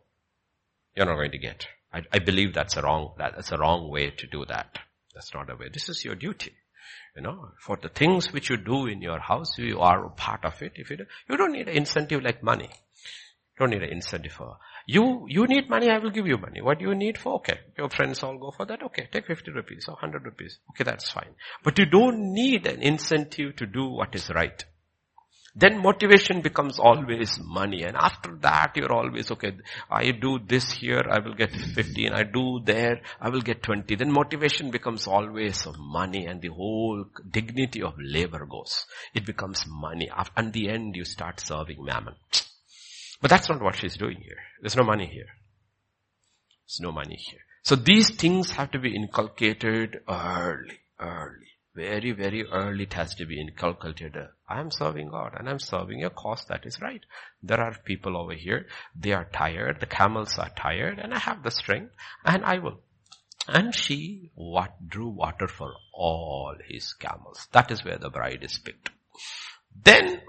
You're not going to get. I, I believe that's a wrong, that's a wrong way to do that. That's not a way. This is your duty. You know, for the things which you do in your house, you are a part of it. If you, do, you don't need an incentive like money. Don't need an incentive for, you, you need money, I will give you money. What do you need for? Okay. Your friends all go for that. Okay. Take 50 rupees or 100 rupees. Okay, that's fine. But you don't need an incentive to do what is right. Then motivation becomes always money. And after that, you're always, okay, I do this here, I will get 15. I do there, I will get 20. Then motivation becomes always of money and the whole dignity of labor goes. It becomes money. And the end, you start serving mammon. But that's not what she's doing here. There's no money here. There's no money here. So these things have to be inculcated early, early. Very, very early it has to be inculcated. I am serving God and I'm serving a cause that is right. There are people over here, they are tired, the camels are tired and I have the strength and I will. And she what drew water for all his camels. That is where the bride is picked. Then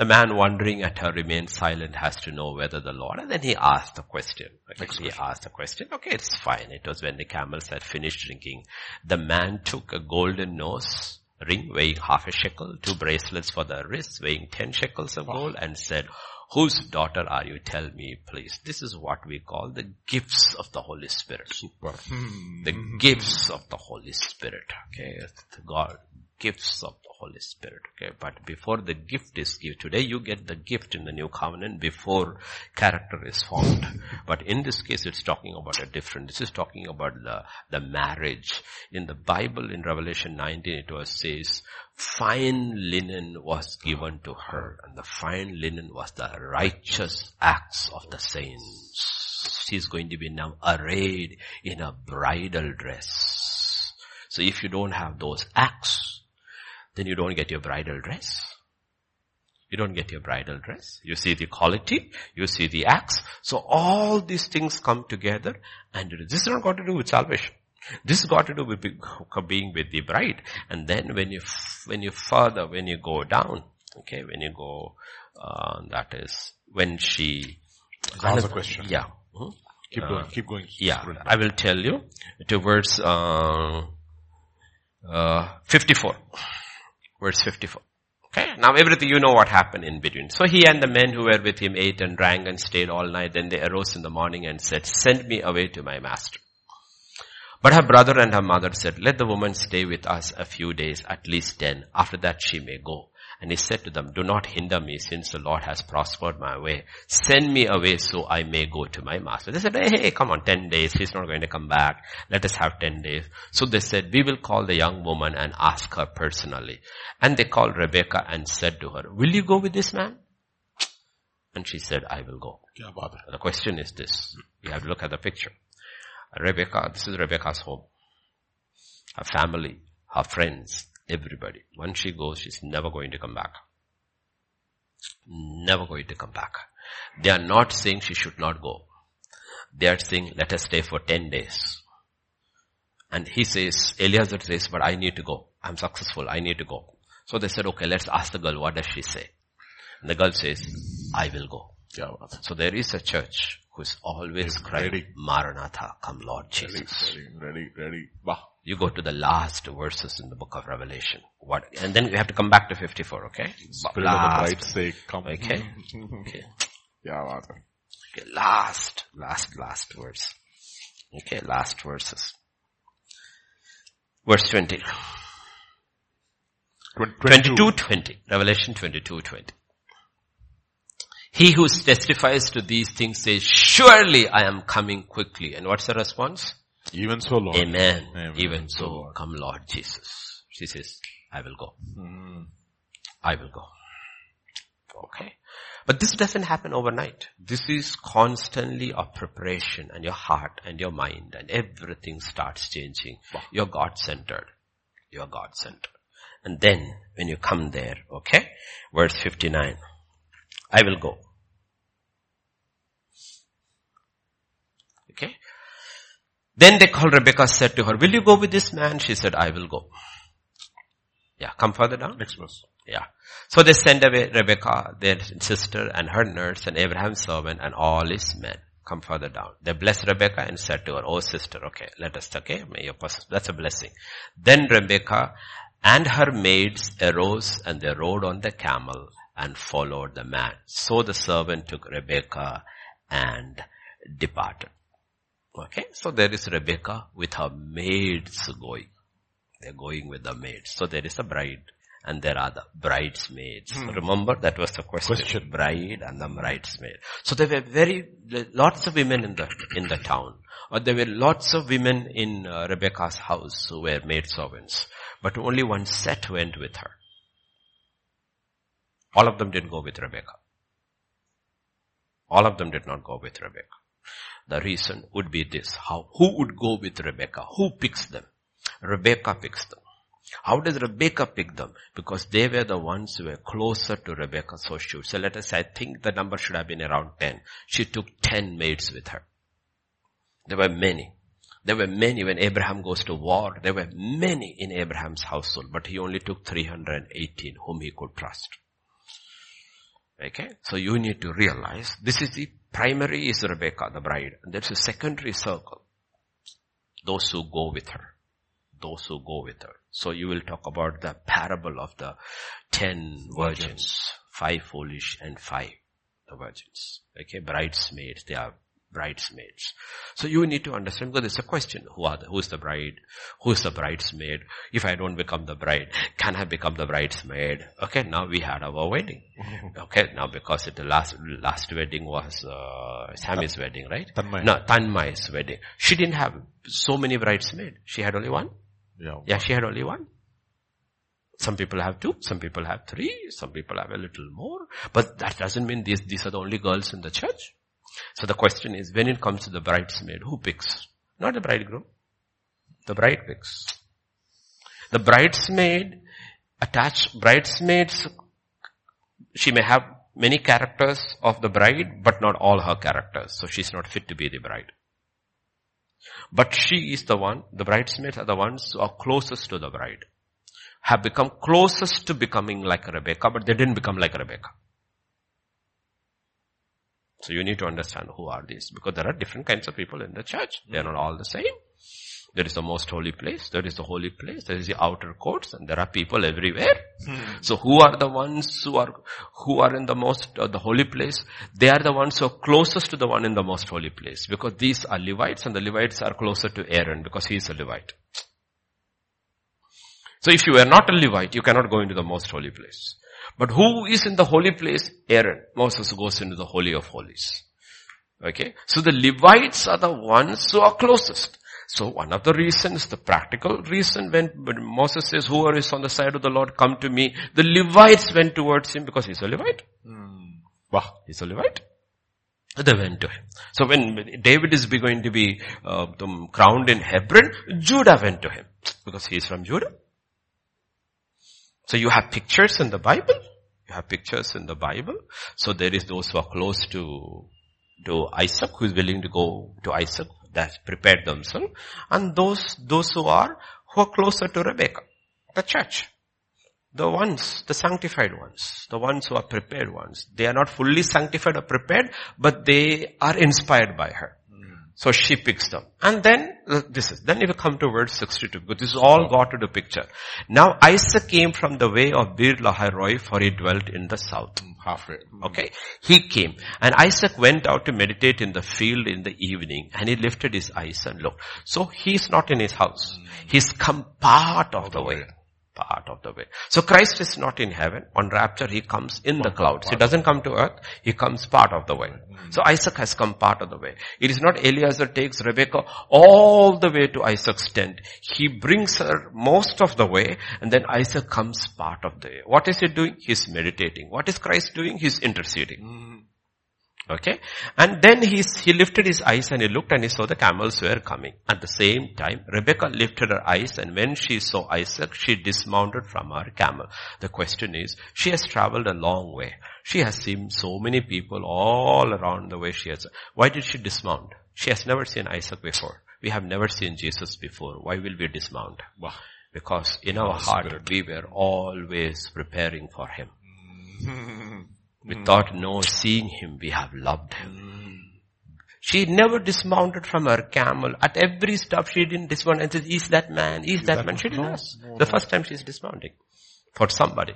The man wondering at her remained silent has to know whether the Lord, and then he asked the question. Next he asked the question. Okay, it's fine. It was when the camels had finished drinking. The man took a golden nose ring weighing half a shekel, two bracelets for the wrists weighing ten shekels of gold and said, whose daughter are you? Tell me please. This is what we call the gifts of the Holy Spirit. Super. The hmm. gifts of the Holy Spirit. Okay. The God, gifts of Holy Spirit. Okay. But before the gift is given, today you get the gift in the new covenant before character is formed. but in this case it's talking about a different, this is talking about the, the marriage. In the Bible in Revelation 19 it was says, fine linen was given to her and the fine linen was the righteous acts of the saints. She's going to be now arrayed in a bridal dress. So if you don't have those acts, then you don't get your bridal dress. You don't get your bridal dress. You see the quality, you see the acts. So all these things come together and this is not got to do with salvation. This has got to do with being with the bride. And then when you, when you further, when you go down, okay, when you go, uh, that is when she, Ask the question. yeah. Mhm. Keep going. Keep going. Yeah, I will tell you towards uh, uh, 54. Verse 54. Okay, now everything, you know what happened in between. So he and the men who were with him ate and drank and stayed all night. Then they arose in the morning and said, send me away to my master. But her brother and her mother said, let the woman stay with us a few days, at least ten. After that she may go. And he said to them, do not hinder me since the Lord has prospered my way. Send me away so I may go to my master. They said, hey, hey, come on, 10 days. He's not going to come back. Let us have 10 days. So they said, we will call the young woman and ask her personally. And they called Rebecca and said to her, will you go with this man? And she said, I will go. Baat? The question is this. You have to look at the picture. Rebecca, this is Rebecca's home. Her family, her friends, everybody. Once she goes, she's never going to come back. Never going to come back. They are not saying she should not go. They are saying, let us stay for 10 days. And he says, Eliezer says, but I need to go. I'm successful. I need to go. So they said, okay, let's ask the girl, what does she say? And the girl says, I will go. Hai? So there is a church who's always crying, Ready. Maranatha, come Lord Ready, Jesus. ready, ready, ready. Bah. You go to the last verses in the book of Revelation. What, and then we have to come back to 54, okay? Spirit of the Last, bride say, come. Okay. okay. Baat hai? Okay, last, last, last verse. Okay, last verses. Verse 20. Twen- 22, 20. Revelation 22, 20. He who testifies to these things says, surely I am coming quickly. And what's the response? Even so, Lord. Amen. Amen. Even So, Lord. come Lord Jesus. She says, I will go. Hmm. I will go. Okay. But this doesn't happen overnight. This is constantly a preparation and your heart and your mind and everything starts changing. You're God-centered. You're God-centered. And then when you come there, okay, verse 59, I will go. Okay. Then they called Rebecca said to her, will you go with this man? She said, I will go. Yeah, come further down. Next verse. Yeah. So they sent away Rebecca, their sister, and her nurse, and Abraham's servant, and all his men. Come further down. They blessed Rebecca and said to her, Oh sister, okay, let us, okay, may your pers- that's a blessing. Then Rebecca and her maids arose and they rode on the camel and followed the man. So the servant took Rebecca and departed. Okay, so there is Rebecca with her maids going. They're going with the maids. So there is a bride and there are the bridesmaids. Remember that was the question. Question. Bride and the bridesmaid. So there were very, lots of women in the, in the town. Or there were lots of women in uh, Rebecca's house who were maidservants. But only one set went with her. All of them didn't go with Rebecca. All of them did not go with Rebecca. The reason would be this. How, who would go with Rebecca? Who picks them? Rebecca picks them. How does Rebecca pick them? Because they were the ones who were closer to Rebecca, so she So let us I think the number should have been around 10. She took 10 maids with her. There were many. There were many when Abraham goes to war. There were many in Abraham's household, but he only took 318 whom he could trust. Okay. So you need to realize this is the primary is Rebecca, the bride. And there's a secondary circle. Those who go with her. Those who go with her. So you will talk about the parable of the ten virgins, virgins. five foolish and five the virgins. Okay. Bridesmaids. They are bridesmaids. So you need to understand because it's a question. Who are the, who is the bride? Who is the bridesmaid? If I don't become the bride, can I become the bridesmaid? Okay, now we had our wedding. Okay, now because it, the last, last wedding was, uh, Sammy's Tan- wedding, right? Tanmay. No, Tanmai's wedding. She didn't have so many bridesmaids. She had only one. Yeah. Yeah, she had only one. Some people have two, some people have three, some people have a little more, but that doesn't mean these, these are the only girls in the church. So the question is, when it comes to the bridesmaid, who picks? Not the bridegroom. The bride picks. The bridesmaid, attached, bridesmaids, she may have many characters of the bride, but not all her characters. So she's not fit to be the bride. But she is the one, the bridesmaids are the ones who are closest to the bride. Have become closest to becoming like Rebecca, but they didn't become like Rebecca. So you need to understand who are these because there are different kinds of people in the church. They are not all the same. There is the most holy place. There is the holy place. There is the outer courts and there are people everywhere. Hmm. So who are the ones who are, who are in the most, uh, the holy place? They are the ones who are closest to the one in the most holy place because these are Levites and the Levites are closer to Aaron because he is a Levite. So if you are not a Levite, you cannot go into the most holy place. But who is in the holy place? Aaron. Moses goes into the holy of holies. Okay. So the Levites are the ones who are closest. So one of the reasons, the practical reason when, when Moses says, whoever is on the side of the Lord, come to me. The Levites went towards him because he's a Levite. Mm. Wow. He's a Levite. They went to him. So when David is going to be uh, crowned in Hebron, Judah went to him because he is from Judah. So you have pictures in the Bible. You have pictures in the Bible. So there is those who are close to, to Isaac, who is willing to go to Isaac, that prepared themselves. And those, those who are, who are closer to Rebecca, the church. The ones, the sanctified ones, the ones who are prepared ones. They are not fully sanctified or prepared, but they are inspired by her. So she picks them. And then, uh, this is, then if you come to verse 62, because this is all got to the picture. Now Isaac came from the way of Beer Lahai for he dwelt in the south. Mm, halfway. Mm. Okay. He came. And Isaac went out to meditate in the field in the evening and he lifted his eyes and looked. So he's not in his house. Mm. He's come part of the way part of the way. So Christ is not in heaven. On rapture, he comes in the clouds. He doesn't come to earth. He comes part of the way. So Isaac has come part of the way. It is not Eliezer takes Rebecca all the way to Isaac's tent. He brings her most of the way and then Isaac comes part of the way. What is he doing? He's meditating. What is Christ doing? He's interceding. Mm-hmm. Okay. And then he, he lifted his eyes and he looked and he saw the camels were coming. At the same time, Rebecca lifted her eyes and when she saw Isaac, she dismounted from her camel. The question is, she has traveled a long way. She has seen so many people all around the way she has. Why did she dismount? She has never seen Isaac before. We have never seen Jesus before. Why will we dismount? Wow. Because in our heart, we were always preparing for him. Without no seeing him, we have loved him. She never dismounted from her camel. At every stop she didn't dismount and said, is that man, is, is that, that, man? She didn't no, ask. No, the no. first time she's dismounting. For somebody.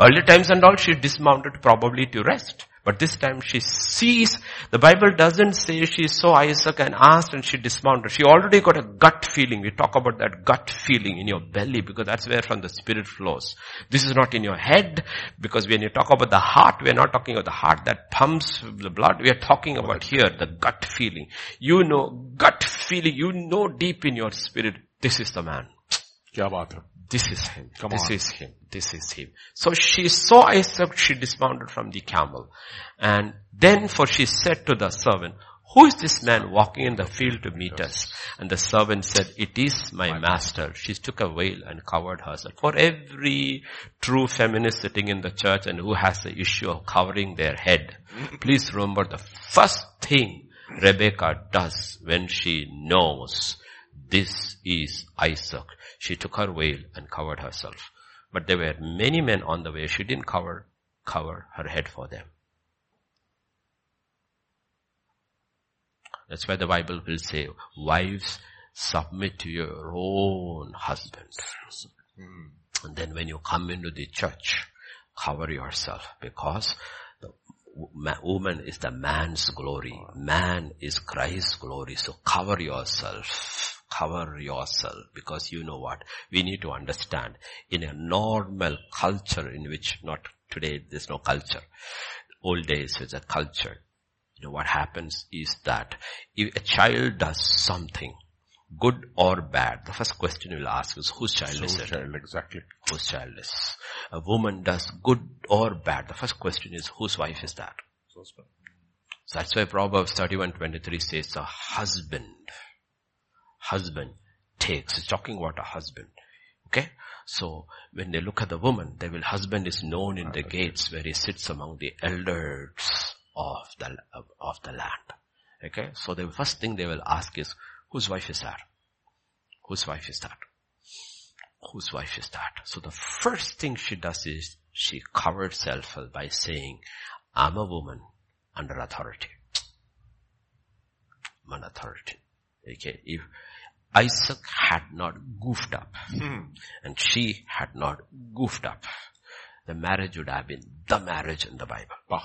Early times and all, she dismounted probably to rest. But this time she sees, the Bible doesn't say she saw Isaac and asked and she dismounted. She already got a gut feeling. We talk about that gut feeling in your belly because that's where from the spirit flows. This is not in your head because when you talk about the heart, we are not talking about the heart that pumps the blood. We are talking about here the gut feeling. You know, gut feeling, you know deep in your spirit, this is the man. क्या बात है this is him. Come this on. is him. This is him. So she saw Isaac, she dismounted from the camel. And then for she said to the servant, who is this man walking in the field to meet us? And the servant said, it is my master. She took a veil and covered herself. For every true feminist sitting in the church and who has the issue of covering their head, mm-hmm. please remember the first thing Rebecca does when she knows this is Isaac. She took her veil and covered herself. But there were many men on the way. She didn't cover cover her head for them. That's why the Bible will say, wives, submit to your own husbands. Mm. And then when you come into the church, cover yourself because the woman is the man's glory. Man is Christ's glory. So cover yourself. Cover yourself because you know what? We need to understand in a normal culture in which not today there's no culture. Old days was a culture. You know what happens is that if a child does something good or bad, the first question you'll ask is whose child so is it? child, exactly. Whose child is? A woman does good or bad. The first question is whose wife is that? So that's why Proverbs 31:23 says a husband, husband takes, it's talking about a husband. Okay? So when they look at the woman, they will, husband is known in the ah, gates where he sits among the elders of the, of the land. Okay? So the first thing they will ask is, Whose wife is that? Whose wife is that? Whose wife is that? So the first thing she does is she covers herself by saying, I'm a woman under authority. I'm an authority. Okay. If Isaac had not goofed up hmm. and she had not goofed up, the marriage would have been the marriage in the Bible. Wow.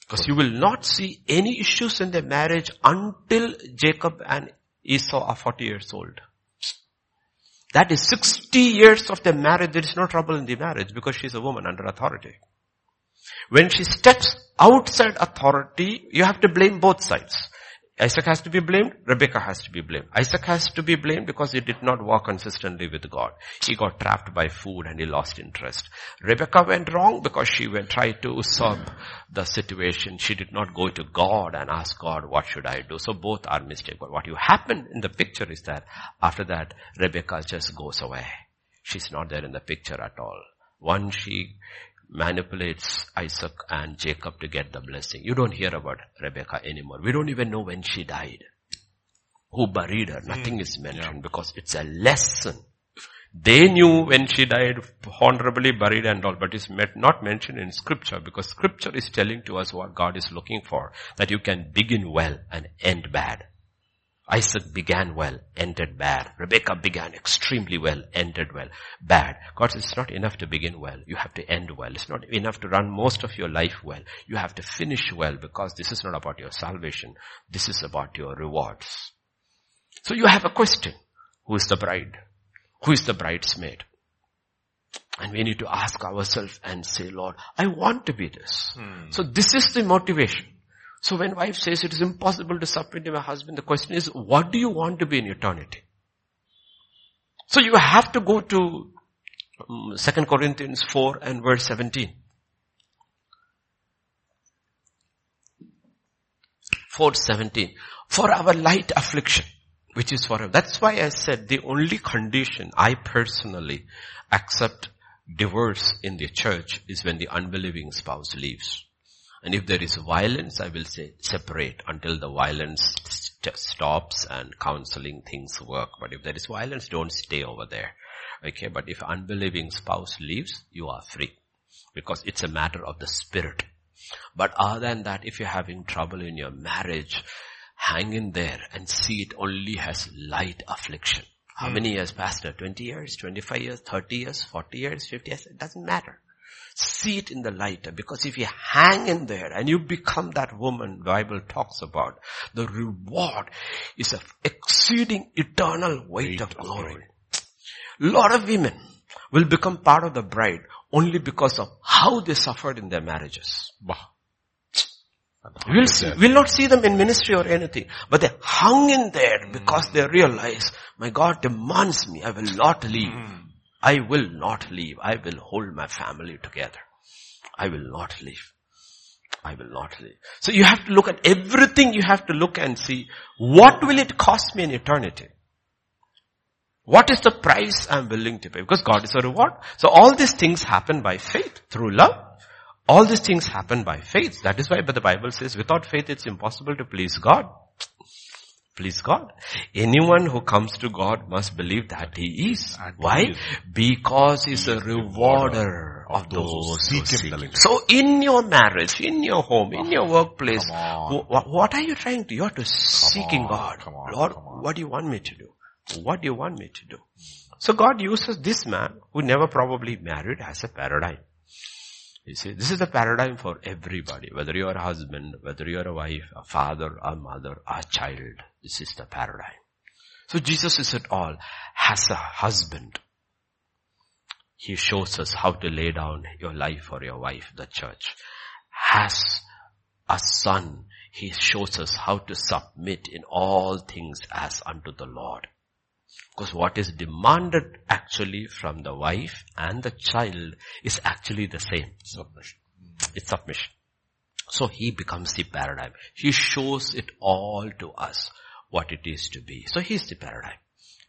Because you will not see any issues in their marriage until Jacob and Esau are 40 years old. That is 60 years of their marriage. There is no trouble in the marriage because she's a woman under authority. When she steps outside authority, you have to blame both sides. Isaac has to be blamed, Rebecca has to be blamed. Isaac has to be blamed because he did not walk consistently with God. He got trapped by food and he lost interest. Rebecca went wrong because she went tried to usurp the situation. She did not go to God and ask God, what should I do? So both are mistakes. But what you happen in the picture is that after that, Rebecca just goes away. She's not there in the picture at all. Once she manipulates Isaac and Jacob to get the blessing. You don't hear about Rebecca anymore. We don't even know when she died. Who buried her? Hmm. Nothing is mentioned yeah. because it's a lesson. They knew when she died, honorably buried and all, but it's not mentioned in scripture because scripture is telling to us what God is looking for. That you can begin well and end bad. Isaac began well, ended bad. Rebecca began extremely well, ended well. Bad. God says it's not enough to begin well. You have to end well. It's not enough to run most of your life well. You have to finish well because this is not about your salvation. This is about your rewards. So you have a question. Who is the bride? Who is the bridesmaid? And we need to ask ourselves and say, Lord, I want to be this. Hmm. So this is the motivation. So when wife says it is impossible to submit to my husband, the question is, what do you want to be in eternity? So you have to go to um, 2 Corinthians 4 and verse 17. 417. For our light affliction, which is forever. That's why I said the only condition I personally accept divorce in the church is when the unbelieving spouse leaves. And if there is violence, I will say separate until the violence st- stops and counseling things work. But if there is violence, don't stay over there. Okay, but if unbelieving spouse leaves, you are free. Because it's a matter of the spirit. But other than that, if you're having trouble in your marriage, hang in there and see it only has light affliction. How hmm. many years, pastor? 20 years, 25 years, 30 years, 40 years, 50 years? It doesn't matter. See it in the light because if you hang in there and you become that woman Bible talks about, the reward is an exceeding eternal weight, weight of glory. A lot of women will become part of the bride only because of how they suffered in their marriages. We'll, see, we'll not see them in ministry or anything, but they hung in there because they realize, my God demands me, I will not leave. Mm. I will not leave. I will hold my family together. I will not leave. I will not leave. So you have to look at everything you have to look and see what will it cost me in eternity? What is the price I'm willing to pay? Because God is a reward. So all these things happen by faith through love. All these things happen by faith. That is why but the Bible says without faith it's impossible to please God. Please God. Anyone who comes to God must believe that He is. And Why? He is. Because He's a rewarder of those who seek Him. So in your marriage, in your home, in your workplace, come on. wh- wh- what are you trying to? You are to seeking God. come on, Lord, come on. what do you want me to do? What do you want me to do? So God uses this man who never probably married as a paradigm. You see, this is the paradigm for everybody, whether you're a husband, whether you're a wife, a father, a mother, a child. This is the paradigm. So Jesus is it all. Has a husband. He shows us how to lay down your life for your wife, the church. Has a son. He shows us how to submit in all things as unto the Lord. Because what is demanded actually from the wife and the child is actually the same. Submission. It's submission. So he becomes the paradigm. He shows it all to us what it is to be. So he's the paradigm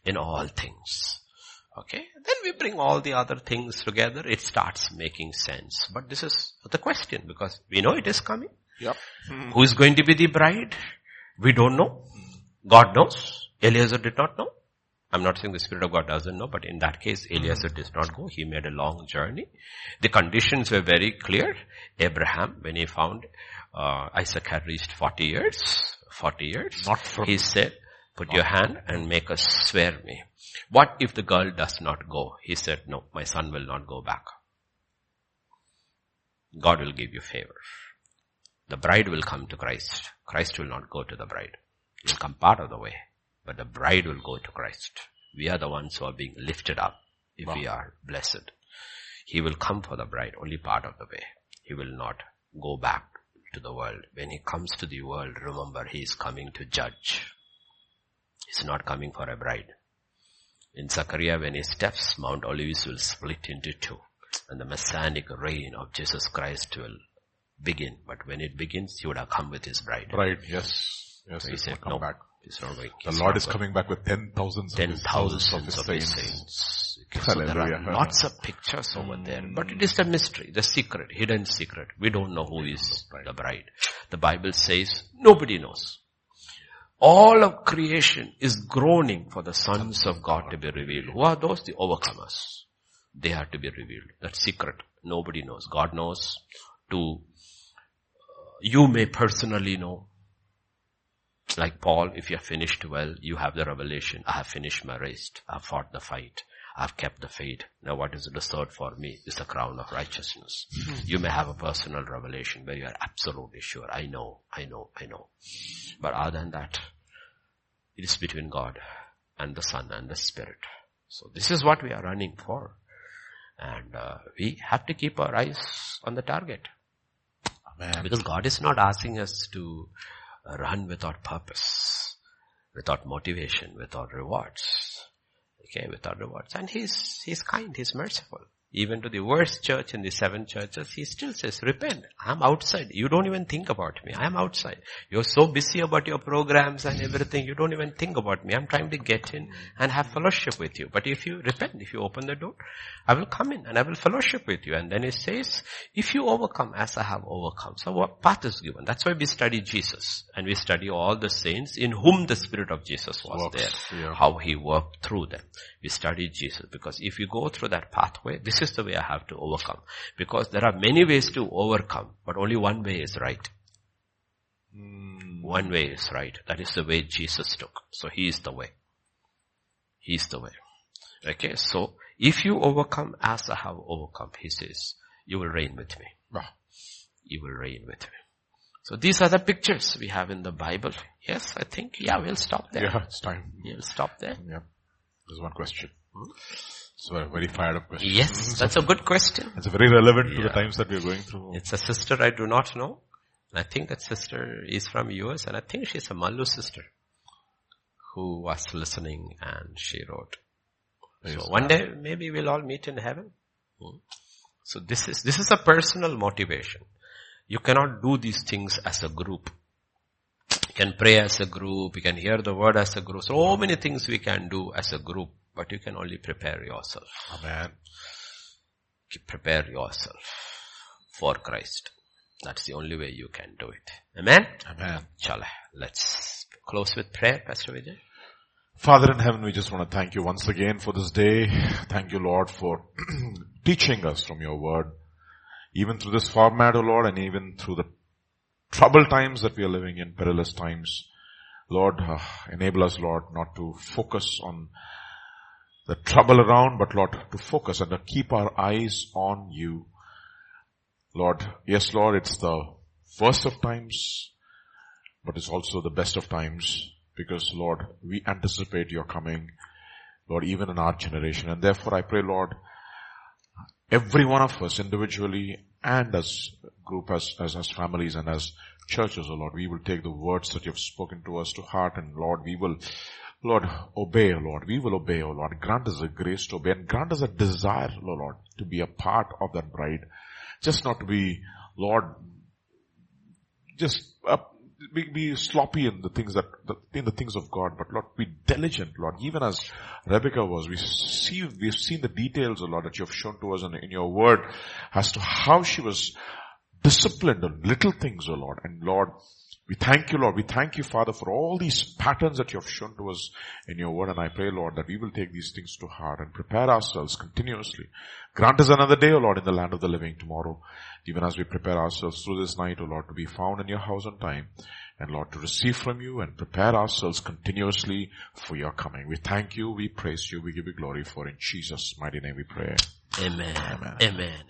in all things. Okay. Then we bring all the other things together. It starts making sense. But this is the question because we know it is coming. Yep. Who is going to be the bride? We don't know. God knows. Eliezer did not know. I'm not saying the Spirit of God doesn't know, but in that case, Eliezer did not go. He made a long journey. The conditions were very clear. Abraham, when he found uh, Isaac had reached 40 years, 40 years, he said, put your hand and make us swear me. What if the girl does not go? He said, no, my son will not go back. God will give you favor. The bride will come to Christ. Christ will not go to the bride. He will come part of the way, but the bride will go to Christ. We are the ones who are being lifted up if we are blessed. He will come for the bride, only part of the way. He will not go back to the world. When he comes to the world, remember he is coming to judge. He's not coming for a bride. In Zechariah, when he steps, Mount Olives will split into two. And the messianic reign of Jesus Christ will begin. But when it begins, he would have come with his bride. Right. Yes. Yes. So he said, no, back. He's not going. The Lord is coming back with ten thousands of ten his, thousands of his saints. Okay, so there are lots of pictures over there, but it is the mystery, the secret, hidden secret. We don't know who is the bride. The Bible says nobody knows. All of creation is groaning for the sons of God to be revealed. Who are those? The overcomers. They are to be revealed. That secret. Nobody knows. God knows. To uh, you may personally know. Like Paul, if you have finished well, you have the revelation. I have finished my race. I have fought the fight. I have kept the faith. Now what is reserved for me is the crown of righteousness. You may have a personal revelation where you are absolutely sure. I know, I know, I know. But other than that, it is between God and the Son and the Spirit. So this is what we are running for. And uh, we have to keep our eyes on the target. Amen. Because God is not asking us to run without purpose, without motivation, without rewards. Okay, without rewards. And He's, He's kind, He's merciful. Even to the worst church in the seven churches, He still says, repent. I'm outside. You don't even think about me. I'm outside. You're so busy about your programs and everything, you don't even think about me. I'm trying to get in and have fellowship with you. But if you repent, if you open the door, I will come in and I will fellowship with you. And then he says, if you overcome as I have overcome. So what path is given? That's why we study Jesus. And we study all the saints in whom the Spirit of Jesus was Works, there. yeah. How He worked through them. We study Jesus because if you go through that pathway, this is the way I have to overcome. Because there are many ways to overcome, but only one way is right. One way is right. That is the way Jesus took. So He is the way. He is the way. Okay, so if you overcome as I have overcome, He says, you will reign with me. You will reign with me. So these are the pictures we have in the Bible. Yes, I think, yeah, we'll stop there. Yeah, it's time. We'll stop there. Yeah. There's one question. Hmm? It's a very fired up question. Yes, that's a good question. It's very relevant to the times that we're going through. It's a sister I do not know. I think that sister is from US and I think she's a Mallu sister who was listening and she wrote. Praise So one day maybe we'll all meet in heaven. Hmm. So this is, this is a personal motivation. You cannot do these things as a group. You can pray as a group, you can hear the word as a group. So many things we can do as a group, but you can only prepare yourself. Amen. Prepare yourself for Christ. That's the only way you can do it. Amen? Amen. Chala, let's close with prayer, Pastor Vijay? Father in heaven, we just want to thank you once again for this day. Thank you, Lord, for teaching us from your word. Even through this format, O oh Lord, and even through the troubled times that we are living in, perilous times. Lord, uh, enable us, Lord, not to focus on the trouble around, but Lord, to focus and to keep our eyes on you. Lord, yes, Lord, it's the worst of times, but it's also the best of times because Lord, we anticipate your coming, Lord, even in our generation. And therefore I pray, Lord, every one of us individually and as group, as, as, as families and as churches, oh Lord, we will take the words that you have spoken to us to heart and Lord, we will, Lord, obey, oh Lord. We will obey, oh Lord. Grant us a grace to obey and grant us a desire, oh Lord, to be a part of that bride. Just not to be, Lord, just uh, be, be, sloppy in the things that, in the things of God, but Lord, be diligent, Lord. Even as Rebecca was, we see, we've seen the details, oh Lord, that you have shown to us in, in your word as to how she was disciplined on little things, oh Lord. And Lord, we thank you, Lord. We thank you, Father, for all these patterns that you have shown to us in your word. And I pray, Lord, that we will take these things to heart and prepare ourselves continuously. Grant us another day, O Lord, in the land of the living tomorrow, even as we prepare ourselves through this night, O Lord, to be found in your house on time. And Lord, to receive from you and prepare ourselves continuously for your coming. We thank you, we praise you, we give you glory for in Jesus' mighty name we pray. Amen. Amen. Amen.